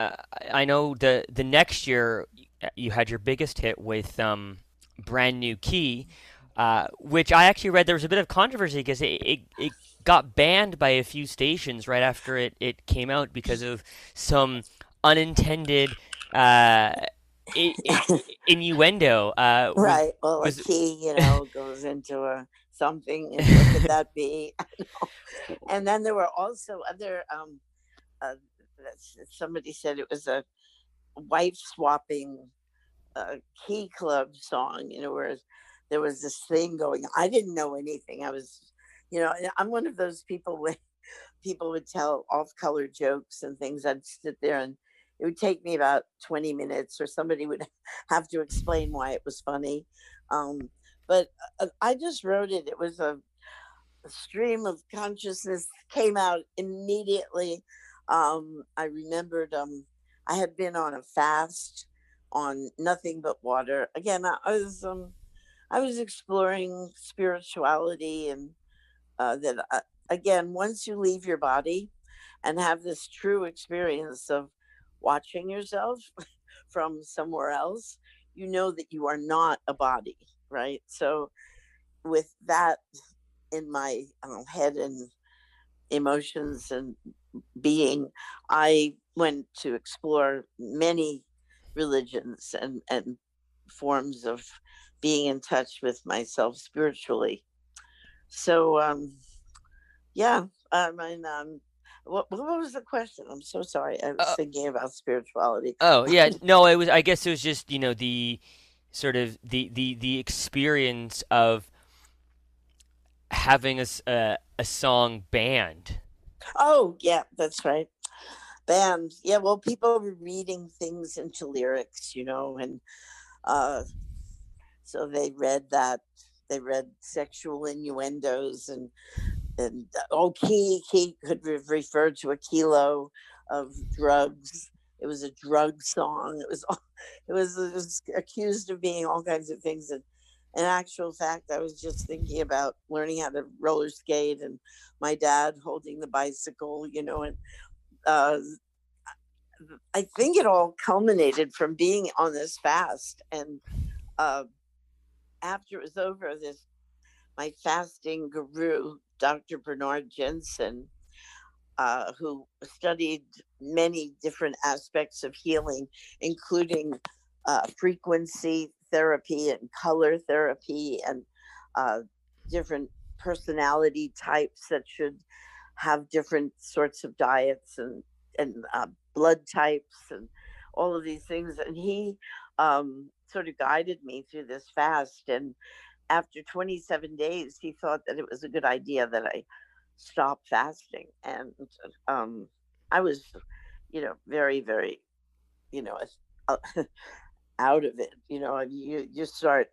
Uh, I know the the next year uh, you had your biggest hit with um, brand new key, uh, which I actually read there was a bit of controversy because it, it, it got banned by a few stations right after it, it came out because of some unintended uh, innuendo. Uh, right. Well, was, a key, you know, goes into a something. And what could that be? and then there were also other. Um, uh, somebody said it was a wife swapping uh, key club song. You know, where there was this thing going. I didn't know anything. I was, you know, I'm one of those people where people would tell off-color jokes and things. I'd sit there and it would take me about 20 minutes or somebody would have to explain why it was funny um, but uh, i just wrote it it was a, a stream of consciousness came out immediately um, i remembered um, i had been on a fast on nothing but water again i, was um, i was exploring spirituality and uh, that uh, again once you leave your body and have this true experience of watching yourself from somewhere else, you know that you are not a body, right? So, with that in my um, head and emotions and being, I went to explore many religions and, and forms of being in touch with myself spiritually. So, um, yeah, I mean, um, what, what was the question? I'm so sorry. I was uh, thinking about spirituality. Oh yeah, no, it was. I guess it was just you know the sort of the the the experience of having a a song banned. Oh, yeah, that's right. Banned. Yeah, well, people were reading things into lyrics, you know, and uh, so they read that. They read sexual innuendos and and oh, key key could re- refer to a kilo of drugs. It was a drug song. It was all, it was, it was accused of being all kinds of things. And in actual fact, I was just thinking about learning how to roller skate and my dad holding the bicycle, you know, and uh, I think it all culminated from being on this fast. And uh, after it was over, this my fasting guru, Dr. Bernard Jensen, uh, who studied many different aspects of healing, including uh, frequency therapy and color therapy and uh, different personality types that should have different sorts of diets and and uh, blood types and all of these things. And he um, sort of guided me through this fast. And after 27 days, he thought that it was a good idea that I stop fasting. And um, I was, you know, very, very, you know, out of it. You know, you you start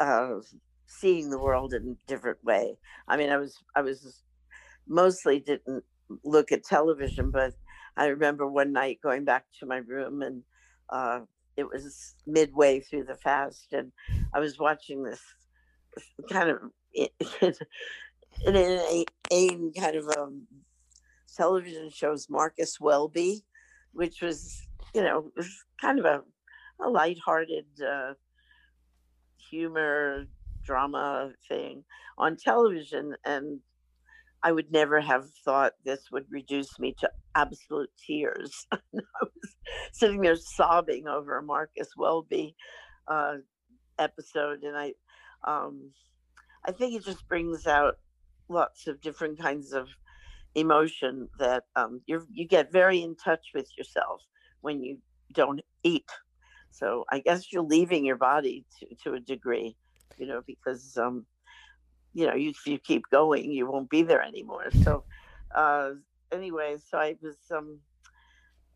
uh, seeing the world in a different way. I mean, I was I was mostly didn't look at television, but I remember one night going back to my room and uh, it was midway through the fast, and I was watching this kind of in a, a kind of um, television shows Marcus Welby, which was you know kind of a a lighthearted uh, humor drama thing on television, and I would never have thought this would reduce me to absolute tears. I was sitting there sobbing over a Marcus Welby uh, episode, and I, um, I think it just brings out lots of different kinds of emotion that um, you you get very in touch with yourself when you don't eat. So I guess you're leaving your body to, to a degree, you know, because um, you know, you, if you keep going, you won't be there anymore. So, uh, anyway, so I was, um,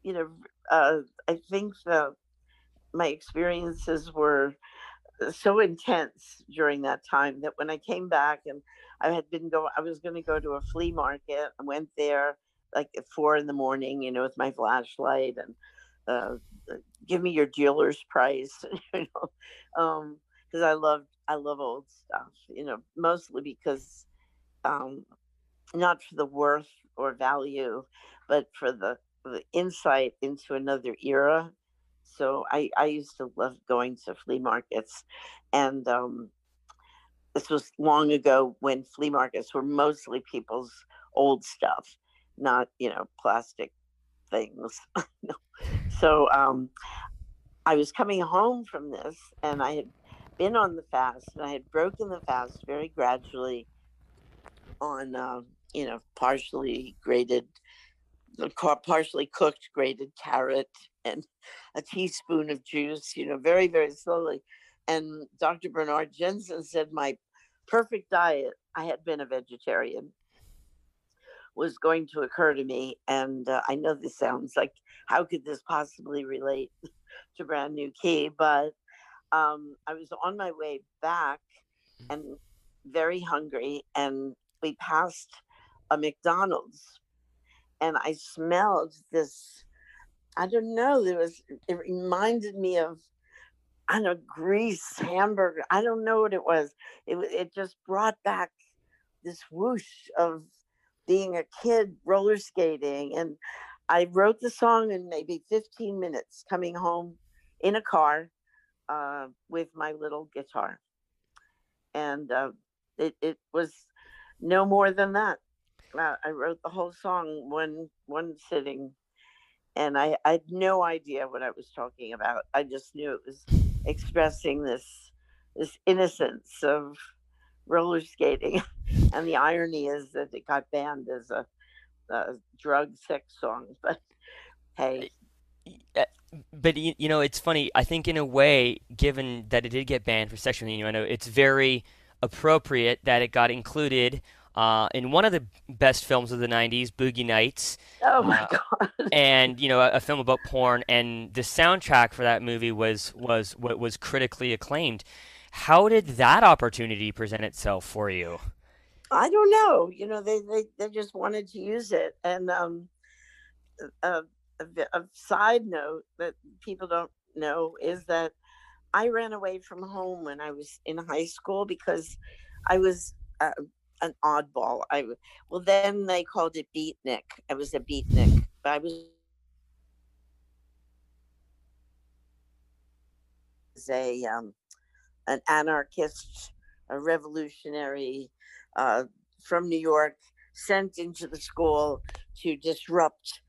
you know, uh, I think the, my experiences were so intense during that time that when I came back and I had been go, I was going to go to a flea market. I went there like at four in the morning, you know, with my flashlight and uh, give me your dealer's price, you know, um, because I loved I love old stuff, you know, mostly because um, not for the worth or value, but for the, the insight into another era. So I, I used to love going to flea markets. And um, this was long ago when flea markets were mostly people's old stuff, not, you know, plastic things. so um, I was coming home from this and I had been on the fast and I had broken the fast very gradually on, uh, you know, partially grated, partially cooked grated carrot and a teaspoon of juice, you know, very, very slowly. And Dr. Bernard Jensen said my perfect diet, I had been a vegetarian, was going to occur to me. And uh, I know this sounds like, how could this possibly relate to Brand New Key? But um, I was on my way back and very hungry, and we passed a McDonald's, and I smelled this. I don't know. There was. It reminded me of. I don't know grease hamburger. I don't know what it was. It it just brought back this whoosh of being a kid roller skating, and I wrote the song in maybe 15 minutes coming home in a car uh, with my little guitar. And uh, it, it was no more than that. Uh, I wrote the whole song one one sitting, and I, I had no idea what I was talking about. I just knew it was expressing this this innocence of roller skating, and the irony is that it got banned as a, a drug sex song. But hey, but you, you know, it's funny. I think in a way, given that it did get banned for sexual innuendo, it's very appropriate that it got included uh, in one of the best films of the '90s, Boogie Nights. Oh my uh, god! and you know, a, a, film about porn, and the soundtrack for that movie was was was critically acclaimed. How did that opportunity present itself for you? I don't know. You know, they they, they just wanted to use it, and um, a, a, a side note that people don't know is that I ran away from home when I was in high school because I was uh, an oddball. I well then they called it beatnik. I was a beatnik. But I was a um, an anarchist, a revolutionary uh, from New York, sent into the school to disrupt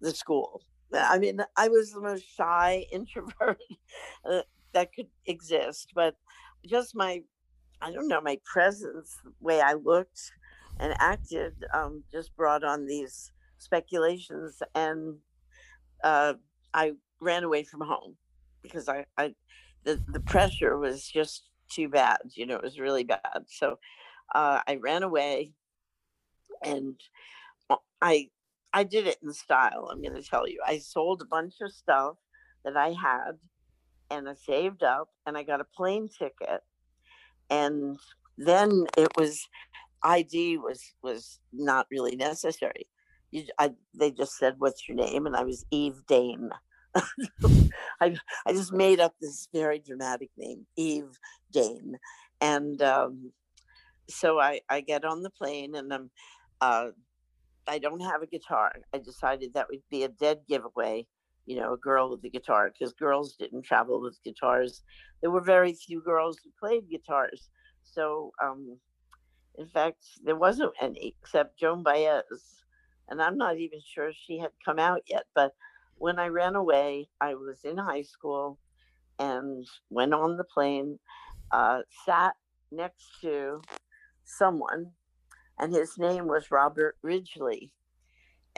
the school. I mean, I was the most shy introvert uh, that could exist, but just my I don't know, my presence, the way I looked and acted, um, just brought on these speculations, and uh, I ran away from home because I, I, the the pressure was just too bad. You know, it was really bad. So uh, I ran away, and I I did it in style. I'm going to tell you. I sold a bunch of stuff that I had, and I saved up, and I got a plane ticket and then it was id was was not really necessary you, I, they just said what's your name and i was eve dane I, I just made up this very dramatic name eve dane and um, so I, I get on the plane and i'm uh, i don't have a guitar i decided that would be a dead giveaway you know, a girl with a guitar because girls didn't travel with guitars. There were very few girls who played guitars. So, um, in fact, there wasn't any except Joan Baez. And I'm not even sure she had come out yet. But when I ran away, I was in high school and went on the plane, uh, sat next to someone, and his name was Robert Ridgely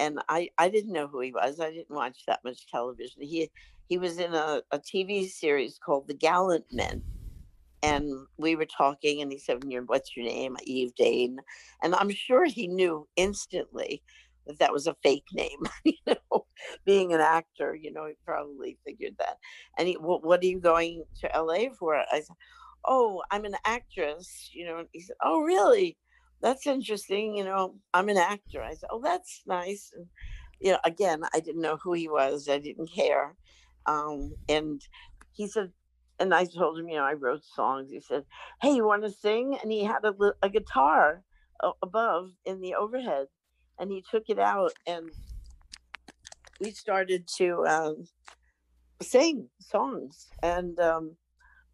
and I, I didn't know who he was. I didn't watch that much television. He he was in a, a TV series called The Gallant Men. And we were talking, and he said, What's your name? Eve Dane. And I'm sure he knew instantly that that was a fake name. you know, being an actor, you know, he probably figured that. And he, well, What are you going to LA for? I said, Oh, I'm an actress, you know. And he said, Oh, really? that's interesting. You know, I'm an actor. I said, oh, that's nice. And, you know, again, I didn't know who he was. I didn't care. Um, and he said, and I told him, you know, I wrote songs. He said, hey, you want to sing? And he had a, a guitar above in the overhead. And he took it out and we started to um, sing songs. And um,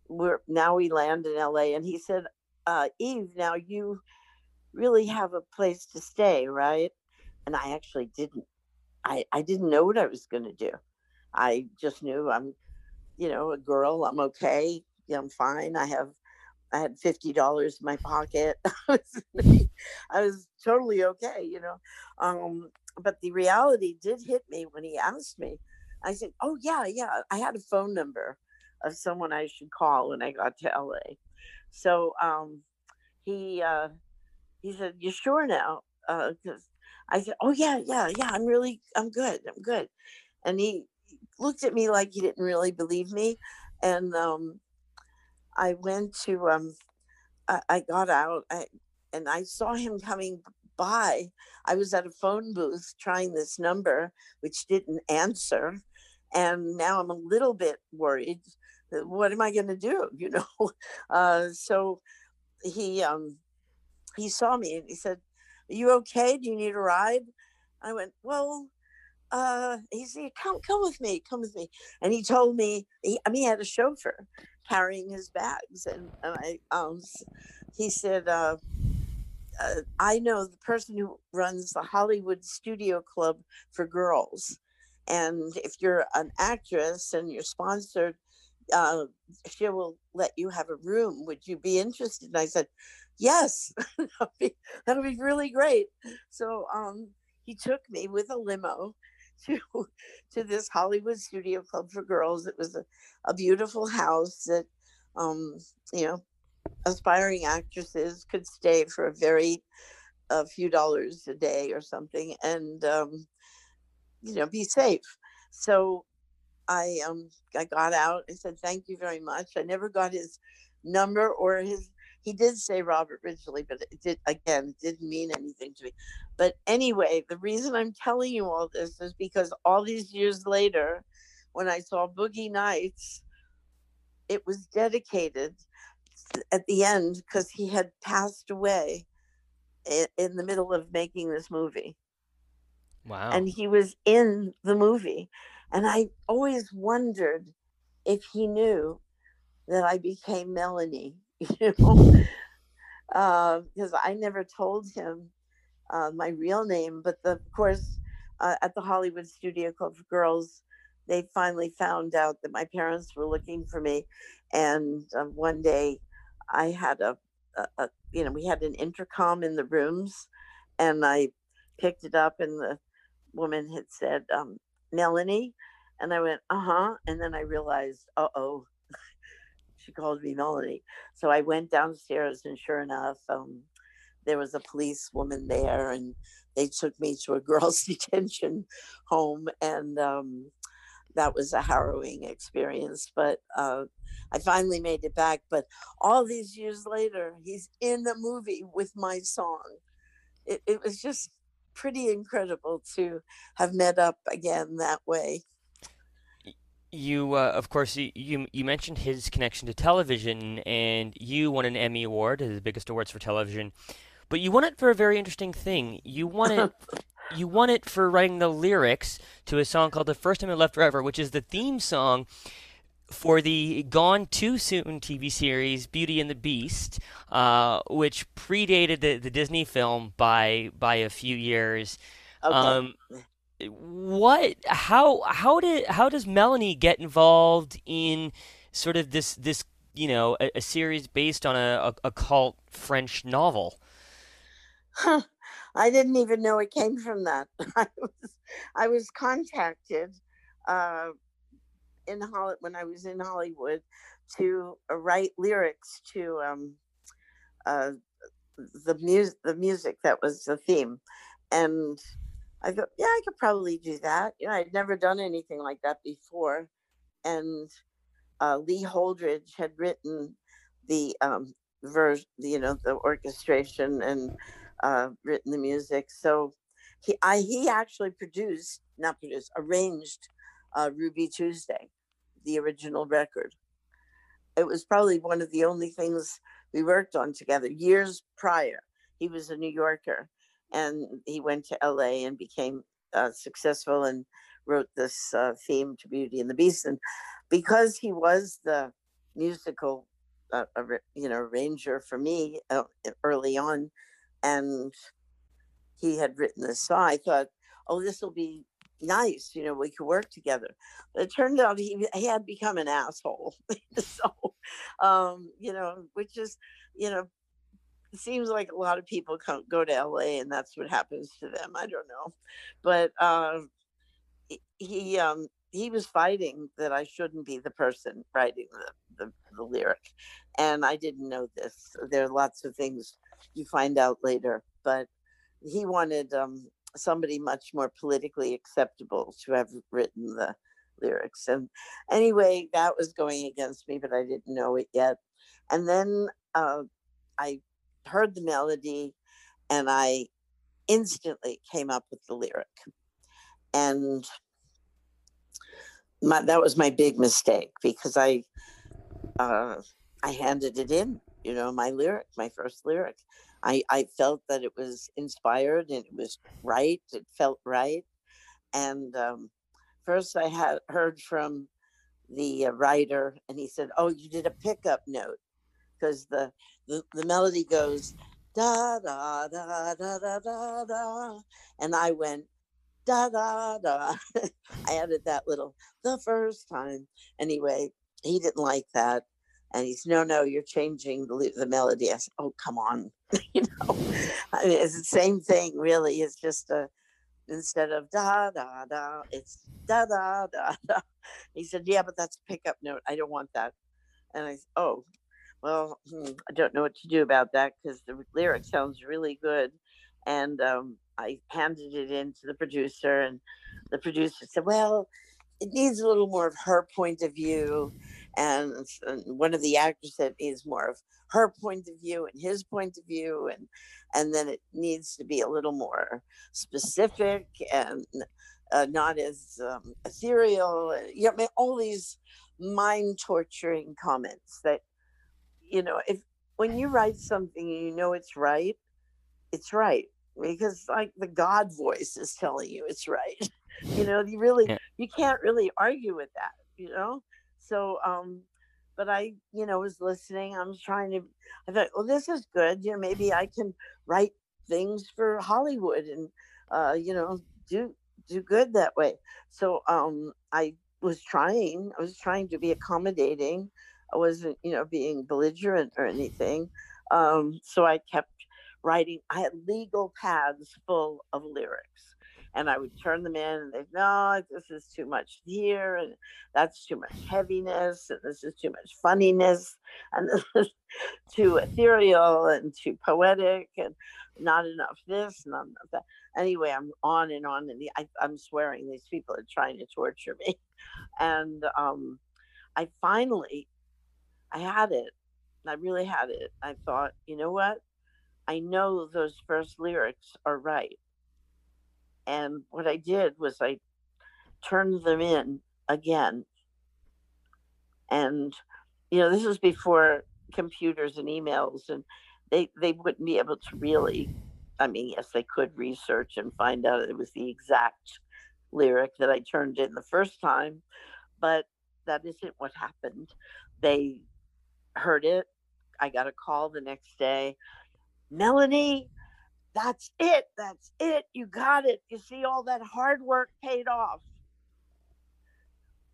we're now we land in LA. And he said, uh, Eve, now you really have a place to stay, right? And I actually didn't. I, I didn't know what I was going to do. I just knew I'm, you know, a girl. I'm okay. I'm fine. I have, I had fifty dollars in my pocket. I was totally okay, you know. Um, but the reality did hit me when he asked me. I said, "Oh yeah, yeah." I had a phone number of someone I should call when I got to LA. So um, he uh, he said, "You sure now?" Uh, I said, "Oh yeah, yeah, yeah. I'm really, I'm good. I'm good." And he looked at me like he didn't really believe me, and um, I went to, um, I, I got out, I, and I saw him coming by. I was at a phone booth trying this number, which didn't answer, and now I'm a little bit worried. What am I going to do? You know, uh, so he um he saw me and he said, Are you okay? Do you need a ride? I went, Well, uh, he said, Come, come with me, come with me. And he told me, he, I mean, he had a chauffeur carrying his bags. And, and I, um, he said, uh, uh, I know the person who runs the Hollywood Studio Club for girls. And if you're an actress and you're sponsored, uh, she will let you have a room. Would you be interested? And I said, yes, that'll, be, that'll be really great. So um, he took me with a limo to to this Hollywood Studio Club for girls. It was a, a beautiful house that um, you know aspiring actresses could stay for a very a few dollars a day or something and um, you know be safe. So i um i got out i said thank you very much. I never got his number or his he did say robert ridgely but it did again it didn't mean anything to me. But anyway the reason i'm telling you all this is because all these years later when i saw boogie nights it was dedicated at the end because he had passed away in, in the middle of making this movie. Wow. And he was in the movie. And I always wondered if he knew that I became Melanie, you know, because uh, I never told him uh, my real name. But the, of course, uh, at the Hollywood Studio Club for Girls, they finally found out that my parents were looking for me. And uh, one day I had a, a, a, you know, we had an intercom in the rooms, and I picked it up, and the woman had said, um, Melanie. And I went, uh huh. And then I realized, uh oh, she called me Melanie. So I went downstairs, and sure enough, um, there was a police woman there, and they took me to a girls' detention home. And um, that was a harrowing experience. But uh, I finally made it back. But all these years later, he's in the movie with my song. It, it was just pretty incredible to have met up again that way. You, uh, of course, you you mentioned his connection to television, and you won an Emmy Award, the biggest awards for television. But you won it for a very interesting thing. You won it you won it for writing the lyrics to a song called "The First Time I Loved Forever," which is the theme song for the Gone Too Soon TV series Beauty and the Beast, uh, which predated the, the Disney film by by a few years. Okay. Um, what? How? How did? How does Melanie get involved in sort of this this you know a, a series based on a, a, a cult French novel? Huh. I didn't even know it came from that. I was I was contacted uh, in Hollywood when I was in Hollywood to uh, write lyrics to um, uh, the music the music that was the theme, and I thought, yeah, I could probably do that. You know, I'd never done anything like that before, and uh, Lee Holdridge had written the um, you know, the orchestration and uh, written the music. So he I he actually produced, not produced, arranged uh, Ruby Tuesday, the original record. It was probably one of the only things we worked on together years prior. He was a New Yorker, and he went to L.A. and became uh, successful and wrote this uh, theme to Beauty and the Beast. And because he was the musical, uh, you know, arranger for me uh, early on, and he had written this song. I thought, oh, this will be nice. You know, we could work together. But it turned out he, he had become an asshole. so, um, you know, which is, you know, it seems like a lot of people come, go to LA and that's what happens to them. I don't know. But uh, he, um, he was fighting that I shouldn't be the person writing the, the, the lyric. And I didn't know this. There are lots of things you find out later. But he wanted um, somebody much more politically acceptable to have written the lyrics. And anyway, that was going against me, but I didn't know it yet. And then uh, I heard the melody and I instantly came up with the lyric. And my, that was my big mistake because I uh, I handed it in you know, my lyric, my first lyric. I, I felt that it was inspired and it was right. It felt right. And um, first I had heard from the uh, writer and he said, oh, you did a pickup note because the, the, the melody goes da da da da da da da. And I went, da da da. I added that little the first time. Anyway, he didn't like that. And he's, no, no, you're changing the, the melody. I said, oh, come on. you know, I mean, it's the same thing, really. It's just a, instead of da da da, it's da da da da. He said, "Yeah, but that's a pickup note. I don't want that." And I said, "Oh, well, hmm, I don't know what to do about that because the lyric sounds really good." And um, I handed it in to the producer, and the producer said, "Well, it needs a little more of her point of view." And, one of the actors said is more of her point of view and his point of view and and then it needs to be a little more specific and uh, not as um, ethereal you know I mean, all these mind torturing comments that you know if when you write something and you know it's right it's right because like the god voice is telling you it's right you know you really yeah. you can't really argue with that you know so um but I, you know, was listening. I was trying to, I thought, well, this is good. You know, maybe I can write things for Hollywood and, uh, you know, do do good that way. So um, I was trying. I was trying to be accommodating. I wasn't, you know, being belligerent or anything. Um, so I kept writing. I had legal pads full of lyrics and I would turn them in and they'd, no, this is too much here and that's too much heaviness and this is too much funniness and this is too ethereal and too poetic and not enough this, and not enough that. Anyway, I'm on and on and the, I, am swearing these people are trying to torture me. And um, I finally, I had it. I really had it. I thought, you know what? I know those first lyrics are right and what I did was I turned them in again. And, you know, this was before computers and emails, and they, they wouldn't be able to really, I mean, yes, they could research and find out it was the exact lyric that I turned in the first time, but that isn't what happened. They heard it. I got a call the next day. Melanie, that's it. That's it. You got it. You see, all that hard work paid off.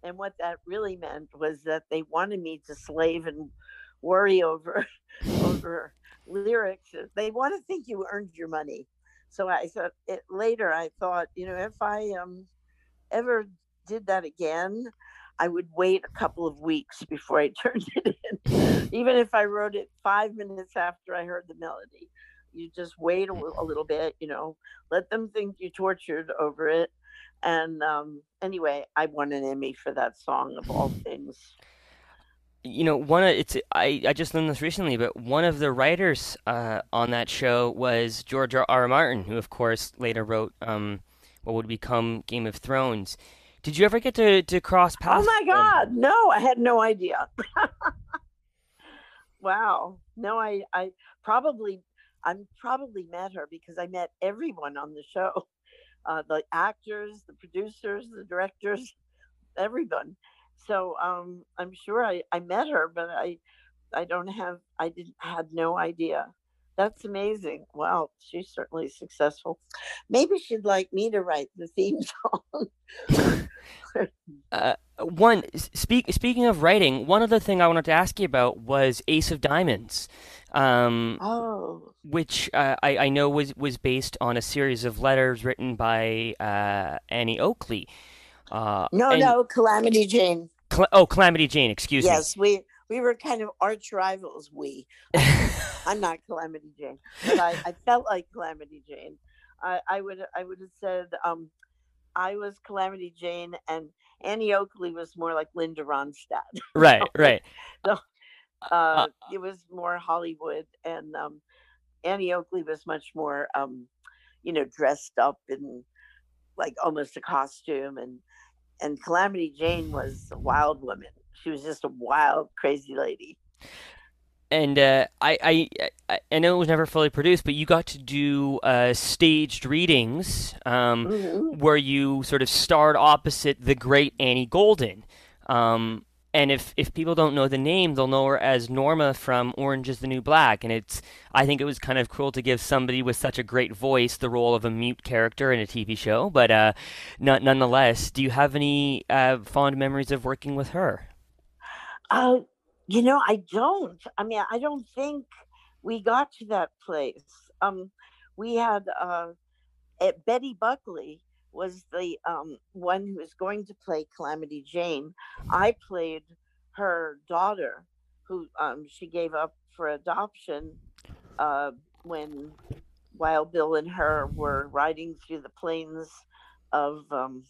And what that really meant was that they wanted me to slave and worry over over lyrics. They want to think you earned your money. So I thought it later. I thought, you know, if I um ever did that again, I would wait a couple of weeks before I turned it in, even if I wrote it five minutes after I heard the melody you just wait a, a little bit, you know, let them think you tortured over it. And um, anyway, I won an Emmy for that song of all things. You know, one of it's I, I just learned this recently, but one of the writers uh, on that show was George R. R. Martin, who of course later wrote um, what would become Game of Thrones. Did you ever get to, to cross oh paths? Oh my God, no, I had no idea. wow, no, I I probably I'm probably met her because I met everyone on the show, uh, the actors, the producers, the directors, everyone. So um, I'm sure I, I met her, but I I don't have I didn't had no idea. That's amazing. Wow, she's certainly successful. Maybe she'd like me to write the theme song. Uh, one speak, speaking of writing, one other thing I wanted to ask you about was Ace of Diamonds. Um, oh. Which uh, I, I know was, was based on a series of letters written by uh, Annie Oakley. Uh, no, and, no, Calamity Jane. Cal- oh, Calamity Jane, excuse yes, me. Yes, we we were kind of arch rivals. We, I'm not Calamity Jane, but I, I felt like Calamity Jane. I, I would I would have said um, I was Calamity Jane, and Annie Oakley was more like Linda Ronstadt. Right, right. So, uh, uh, it was more Hollywood, and um, Annie Oakley was much more, um, you know, dressed up in like almost a costume, and and Calamity Jane was a wild woman. She was just a wild, crazy lady and uh, I, I I know it was never fully produced, but you got to do uh, staged readings um, mm-hmm. where you sort of starred opposite the great Annie Golden. Um, and if, if people don't know the name, they'll know her as Norma from Orange Is the New Black. And it's I think it was kind of cruel to give somebody with such a great voice the role of a mute character in a TV show. But uh, nonetheless, do you have any uh, fond memories of working with her? Uh, you know, I don't. I mean, I don't think we got to that place. Um, we had uh, uh, Betty Buckley was the um, one who was going to play Calamity Jane. I played her daughter, who um, she gave up for adoption uh, when Wild Bill and her were riding through the plains of, um,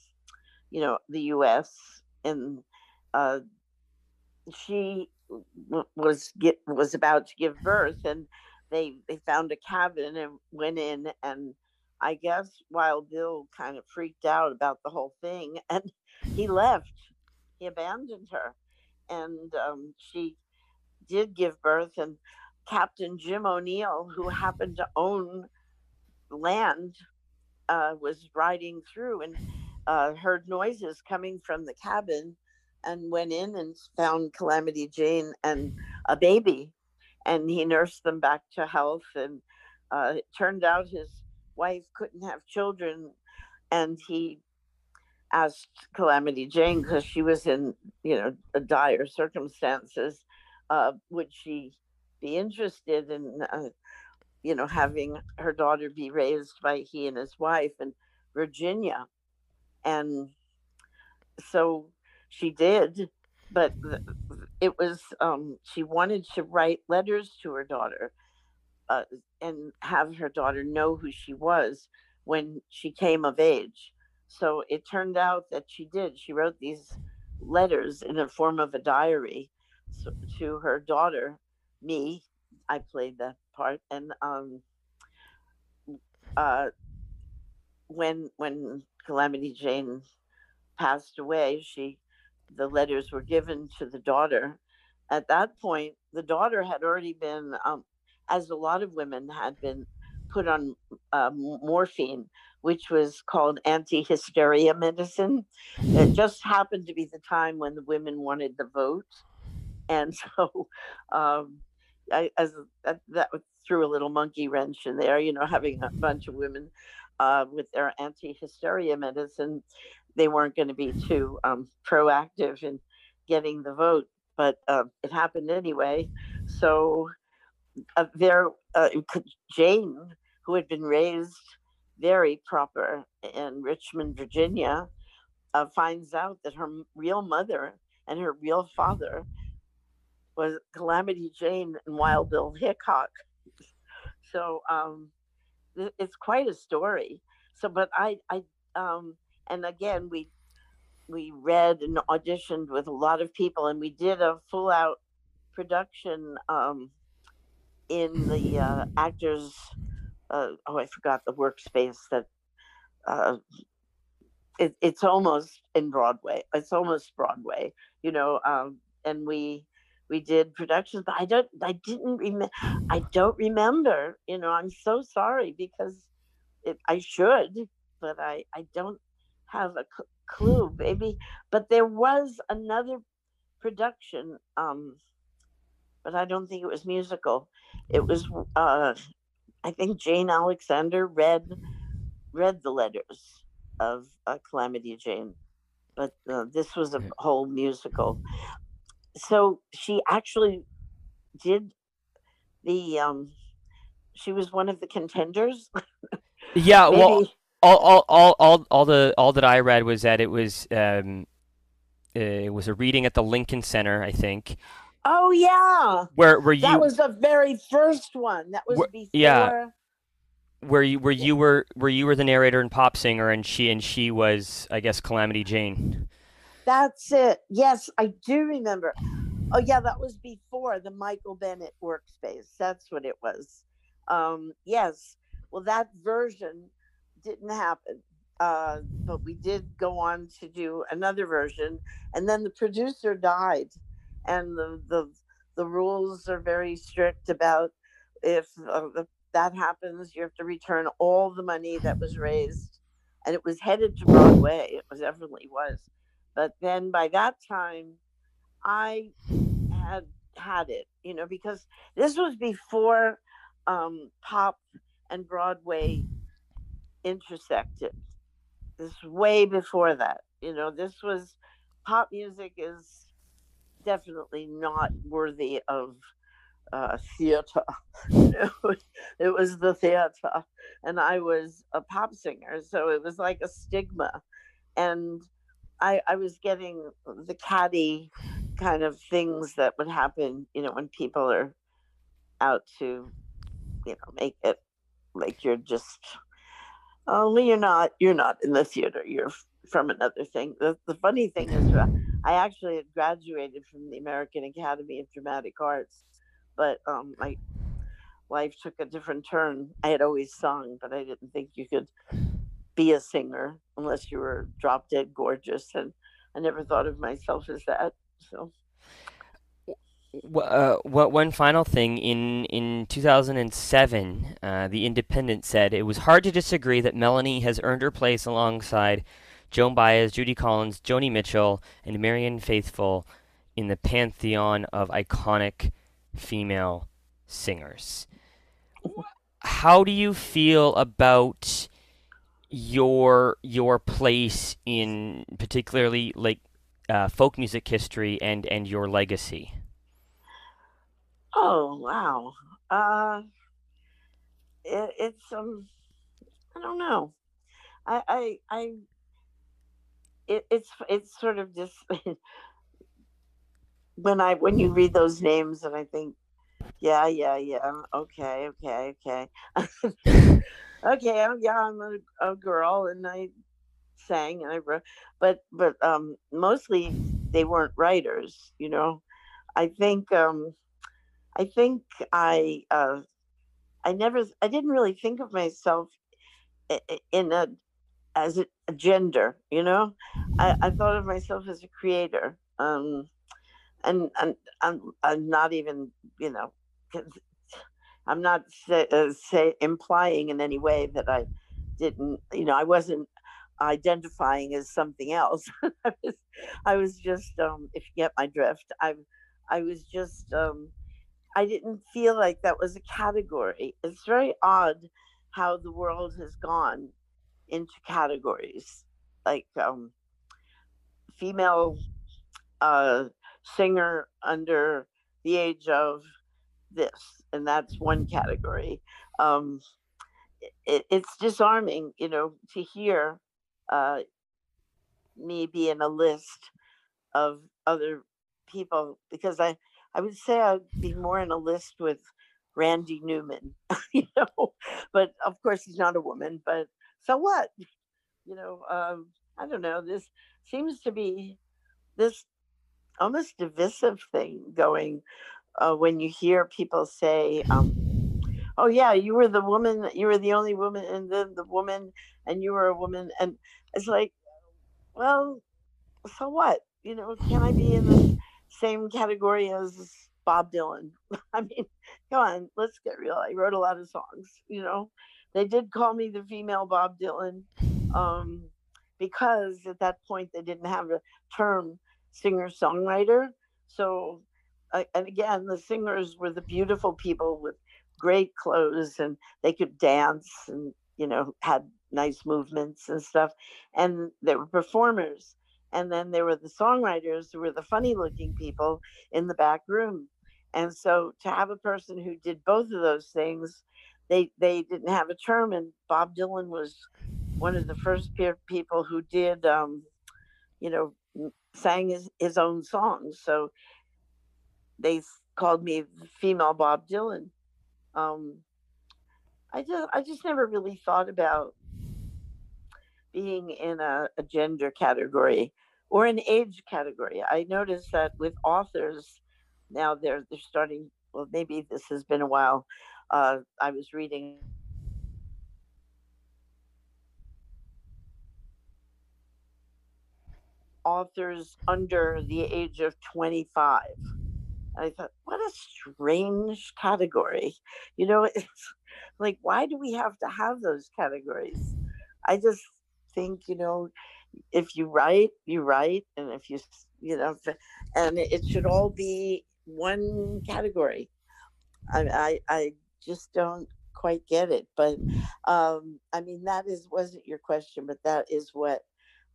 you know, the U.S. and uh, she was get, was about to give birth, and they they found a cabin and went in, and I guess Wild Bill kind of freaked out about the whole thing, and he left. He abandoned her, and um, she did give birth, and Captain Jim O'Neill, who happened to own land, uh, was riding through and uh, heard noises coming from the cabin and went in and found Calamity Jane and a baby. And he nursed them back to health. And uh, it turned out his wife couldn't have children. And he asked Calamity Jane, because she was in, you know, dire circumstances, uh, would she be interested in, uh, you know, having her daughter be raised by he and his wife in Virginia. And so she did, but it was, um, she wanted to write letters to her daughter uh, and have her daughter know who she was when she came of age. So it turned out that she did. She wrote these letters in the form of a diary to her daughter, me. I played that part, and um, uh, when when Calamity Jane passed away, she the letters were given to the daughter. At that point, the daughter had already been, um, as a lot of women had been, put on uh, morphine, which was called anti hysteria medicine. It just happened to be the time when the women wanted the vote. And so, um, I, as that, that threw a little monkey wrench in there, you know, having a bunch of women uh, with their anti hysteria medicine, they weren't going to be too um, proactive in getting the vote, but uh, it happened anyway. So uh, there, uh, Jane, who had been raised very proper in Richmond, Virginia, uh, finds out that her real mother and her real father was Calamity Jane and Wild Bill Hickok. So um, it's quite a story. So, but I, I, um, and again, we we read and auditioned with a lot of people, and we did a full out production um, in the uh, actors. Uh, oh, I forgot the workspace that. Uh, it, it's almost in Broadway. It's almost Broadway, you know. Um, and we we did productions, but I don't. I didn't remember. I don't remember. You know, I'm so sorry because it, I should, but I I don't have a c- clue, maybe. But there was another production, um, but I don't think it was musical. It was, uh, I think Jane Alexander read read the letters of uh, Calamity Jane, but uh, this was a whole musical. So she actually did the. Um, she was one of the contenders. yeah, well, all, all, all, all, all the all that I read was that it was um, it was a reading at the Lincoln Center, I think. Oh yeah. Where where you? That was the very first one. That was where, before. Yeah. Where you where you were where you were the narrator and pop singer, and she and she was, I guess, Calamity Jane. That's it. Yes, I do remember. Oh yeah, that was before the Michael Bennett workspace. That's what it was. Um, yes. Well, that version didn't happen. Uh, but we did go on to do another version, and then the producer died, and the the the rules are very strict about if uh, that happens, you have to return all the money that was raised, and it was headed to Broadway. It was definitely was, but then by that time, I had had it, you know, because this was before um, pop and Broadway intersected. This way before that. You know, this was pop music is definitely not worthy of uh, theater. It was the theater. and I was a pop singer. So it was like a stigma. And I, I was getting the catty kind of things that would happen, you know, when people are out to, you know, make it like you're just, oh, you're not, you're not in the theater. You're from another thing. The, the funny thing is, uh, I actually had graduated from the American Academy of Dramatic Arts, but um, my life took a different turn. I had always sung, but I didn't think you could be a singer unless you were drop dead gorgeous, and I never thought of myself as that. So. Uh, what one final thing in in 2007, uh, the Independent said it was hard to disagree that Melanie has earned her place alongside Joan Baez, Judy Collins, Joni Mitchell, and Marianne Faithfull in the pantheon of iconic female singers. How do you feel about your your place in particularly like uh, folk music history and and your legacy? Oh wow, uh, it, it's um, I don't know, I I I. It, it's it's sort of just when I when you read those names and I think, yeah, yeah, yeah, okay, okay, okay, okay, I'm, yeah, I'm a, a girl and I sang and I wrote, but but um, mostly they weren't writers, you know. I think um, I think I uh, I never I didn't really think of myself in a as a, gender, you know. I, I thought of myself as a creator, um, and and I'm I'm not even you know I'm not say, uh, say implying in any way that I didn't you know I wasn't identifying as something else. I was I was just um, if you get my drift, I I was just um, I didn't feel like that was a category. It's very odd how the world has gone into categories like um, female uh, singer under the age of this, and that's one category. Um, it, it's disarming, you know, to hear uh, me be in a list of other people because I I would say I'd be more in a list with Randy Newman, you know, but of course he's not a woman, but so what? You know, um, I don't know. This seems to be this almost divisive thing going uh, when you hear people say, um, "Oh yeah, you were the woman. You were the only woman, and then the woman, and you were a woman." And it's like, well, so what? You know, can I be in the same category as Bob Dylan? I mean, come on, let's get real. I wrote a lot of songs. You know, they did call me the female Bob Dylan um, because at that point they didn't have a term singer songwriter. So, uh, and again, the singers were the beautiful people with great clothes and they could dance and, you know, had nice movements and stuff. And they were performers. And then there were the songwriters who were the funny looking people in the back room. And so to have a person who did both of those things, they they didn't have a term. And Bob Dylan was one of the first people who did, um, you know, sang his, his own songs. So they called me female Bob Dylan. Um, I just I just never really thought about being in a, a gender category or an age category. I noticed that with authors now they're they're starting. Well, maybe this has been a while. Uh, I was reading authors under the age of 25. I thought, what a strange category. You know, it's like, why do we have to have those categories? I just think, you know, if you write, you write, and if you, you know, and it should all be one category. I, I, I just don't quite get it. But um, I mean, that is wasn't your question, but that is what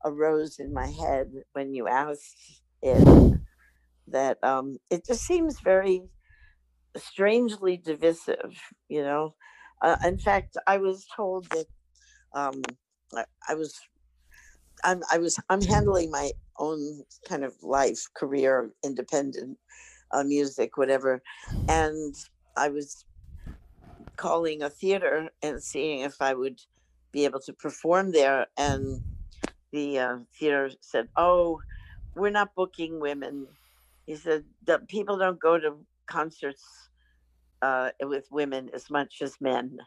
arose in my head when you asked it that um, it just seems very strangely divisive, you know. Uh, in fact, I was told that um, I, I was I'm I was I'm handling my own kind of life, career, independent uh, music, whatever, and I was calling a theater and seeing if I would be able to perform there, and the uh, theater said, "Oh, we're not booking women." He said, "The people don't go to concerts uh, with women as much as men."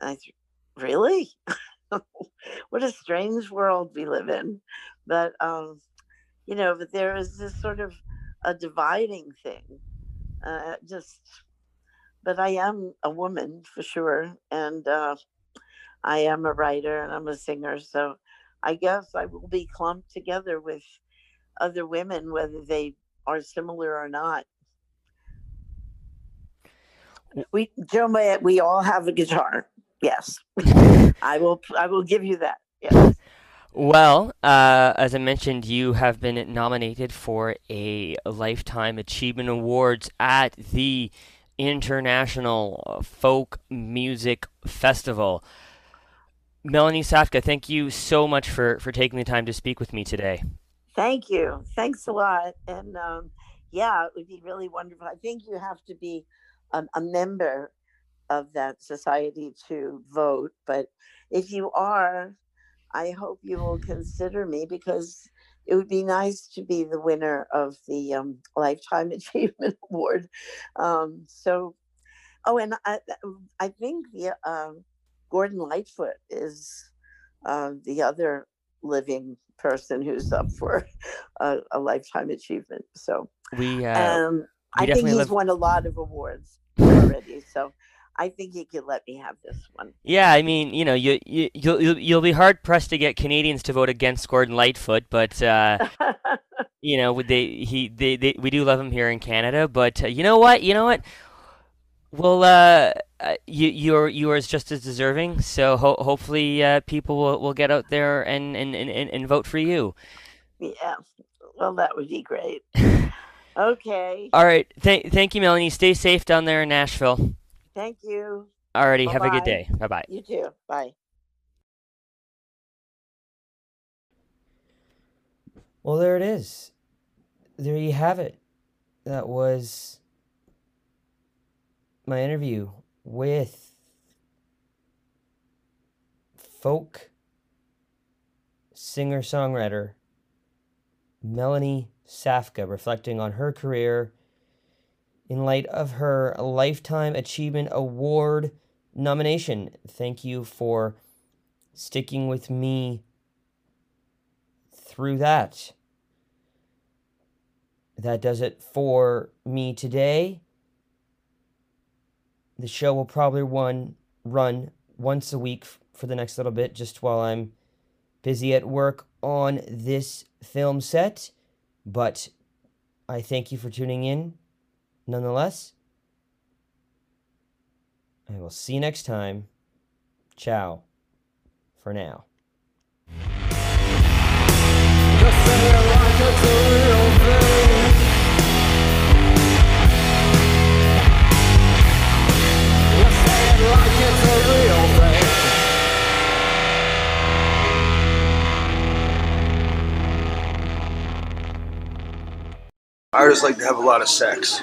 I th- really, what a strange world we live in. But um, you know, but there is this sort of a dividing thing. Uh, just, but I am a woman for sure, and uh, I am a writer and I'm a singer, so I guess I will be clumped together with other women, whether they are similar or not. We, Joe, we all have a guitar. Yes, I will. I will give you that. Yes. Well, uh, as I mentioned, you have been nominated for a Lifetime Achievement Awards at the International Folk Music Festival. Melanie Safka, thank you so much for, for taking the time to speak with me today. Thank you. Thanks a lot. And um, yeah, it would be really wonderful. I think you have to be um, a member of that society to vote. But if you are, I hope you will consider me because it would be nice to be the winner of the um, Lifetime Achievement Award. Um, so, oh, and I, I think the uh, Gordon Lightfoot is uh, the other living person who's up for a, a lifetime achievement. So we, uh, um, we I think he's live... won a lot of awards already. So I think you could let me have this one. Yeah, I mean, you know, you you you'll you'll be hard pressed to get Canadians to vote against Gordon Lightfoot, but uh, you know, they he they, they we do love him here in Canada. But uh, you know what? You know what? Well, uh, uh you you're you are just as deserving. So ho- hopefully, uh, people will, will get out there and, and, and, and vote for you. Yeah, well, that would be great. okay. All right. Thank thank you, Melanie. Stay safe down there in Nashville. Thank you. Alrighty, Bye-bye. have a good day. Bye bye. You too. Bye. Well, there it is. There you have it. That was my interview with folk singer songwriter Melanie Safka, reflecting on her career in light of her Lifetime Achievement Award nomination. Thank you for sticking with me through that. That does it for me today. The show will probably one run once a week for the next little bit, just while I'm busy at work on this film set. But I thank you for tuning in nonetheless. I will see you next time. Ciao for now. I just like to have a lot of sex.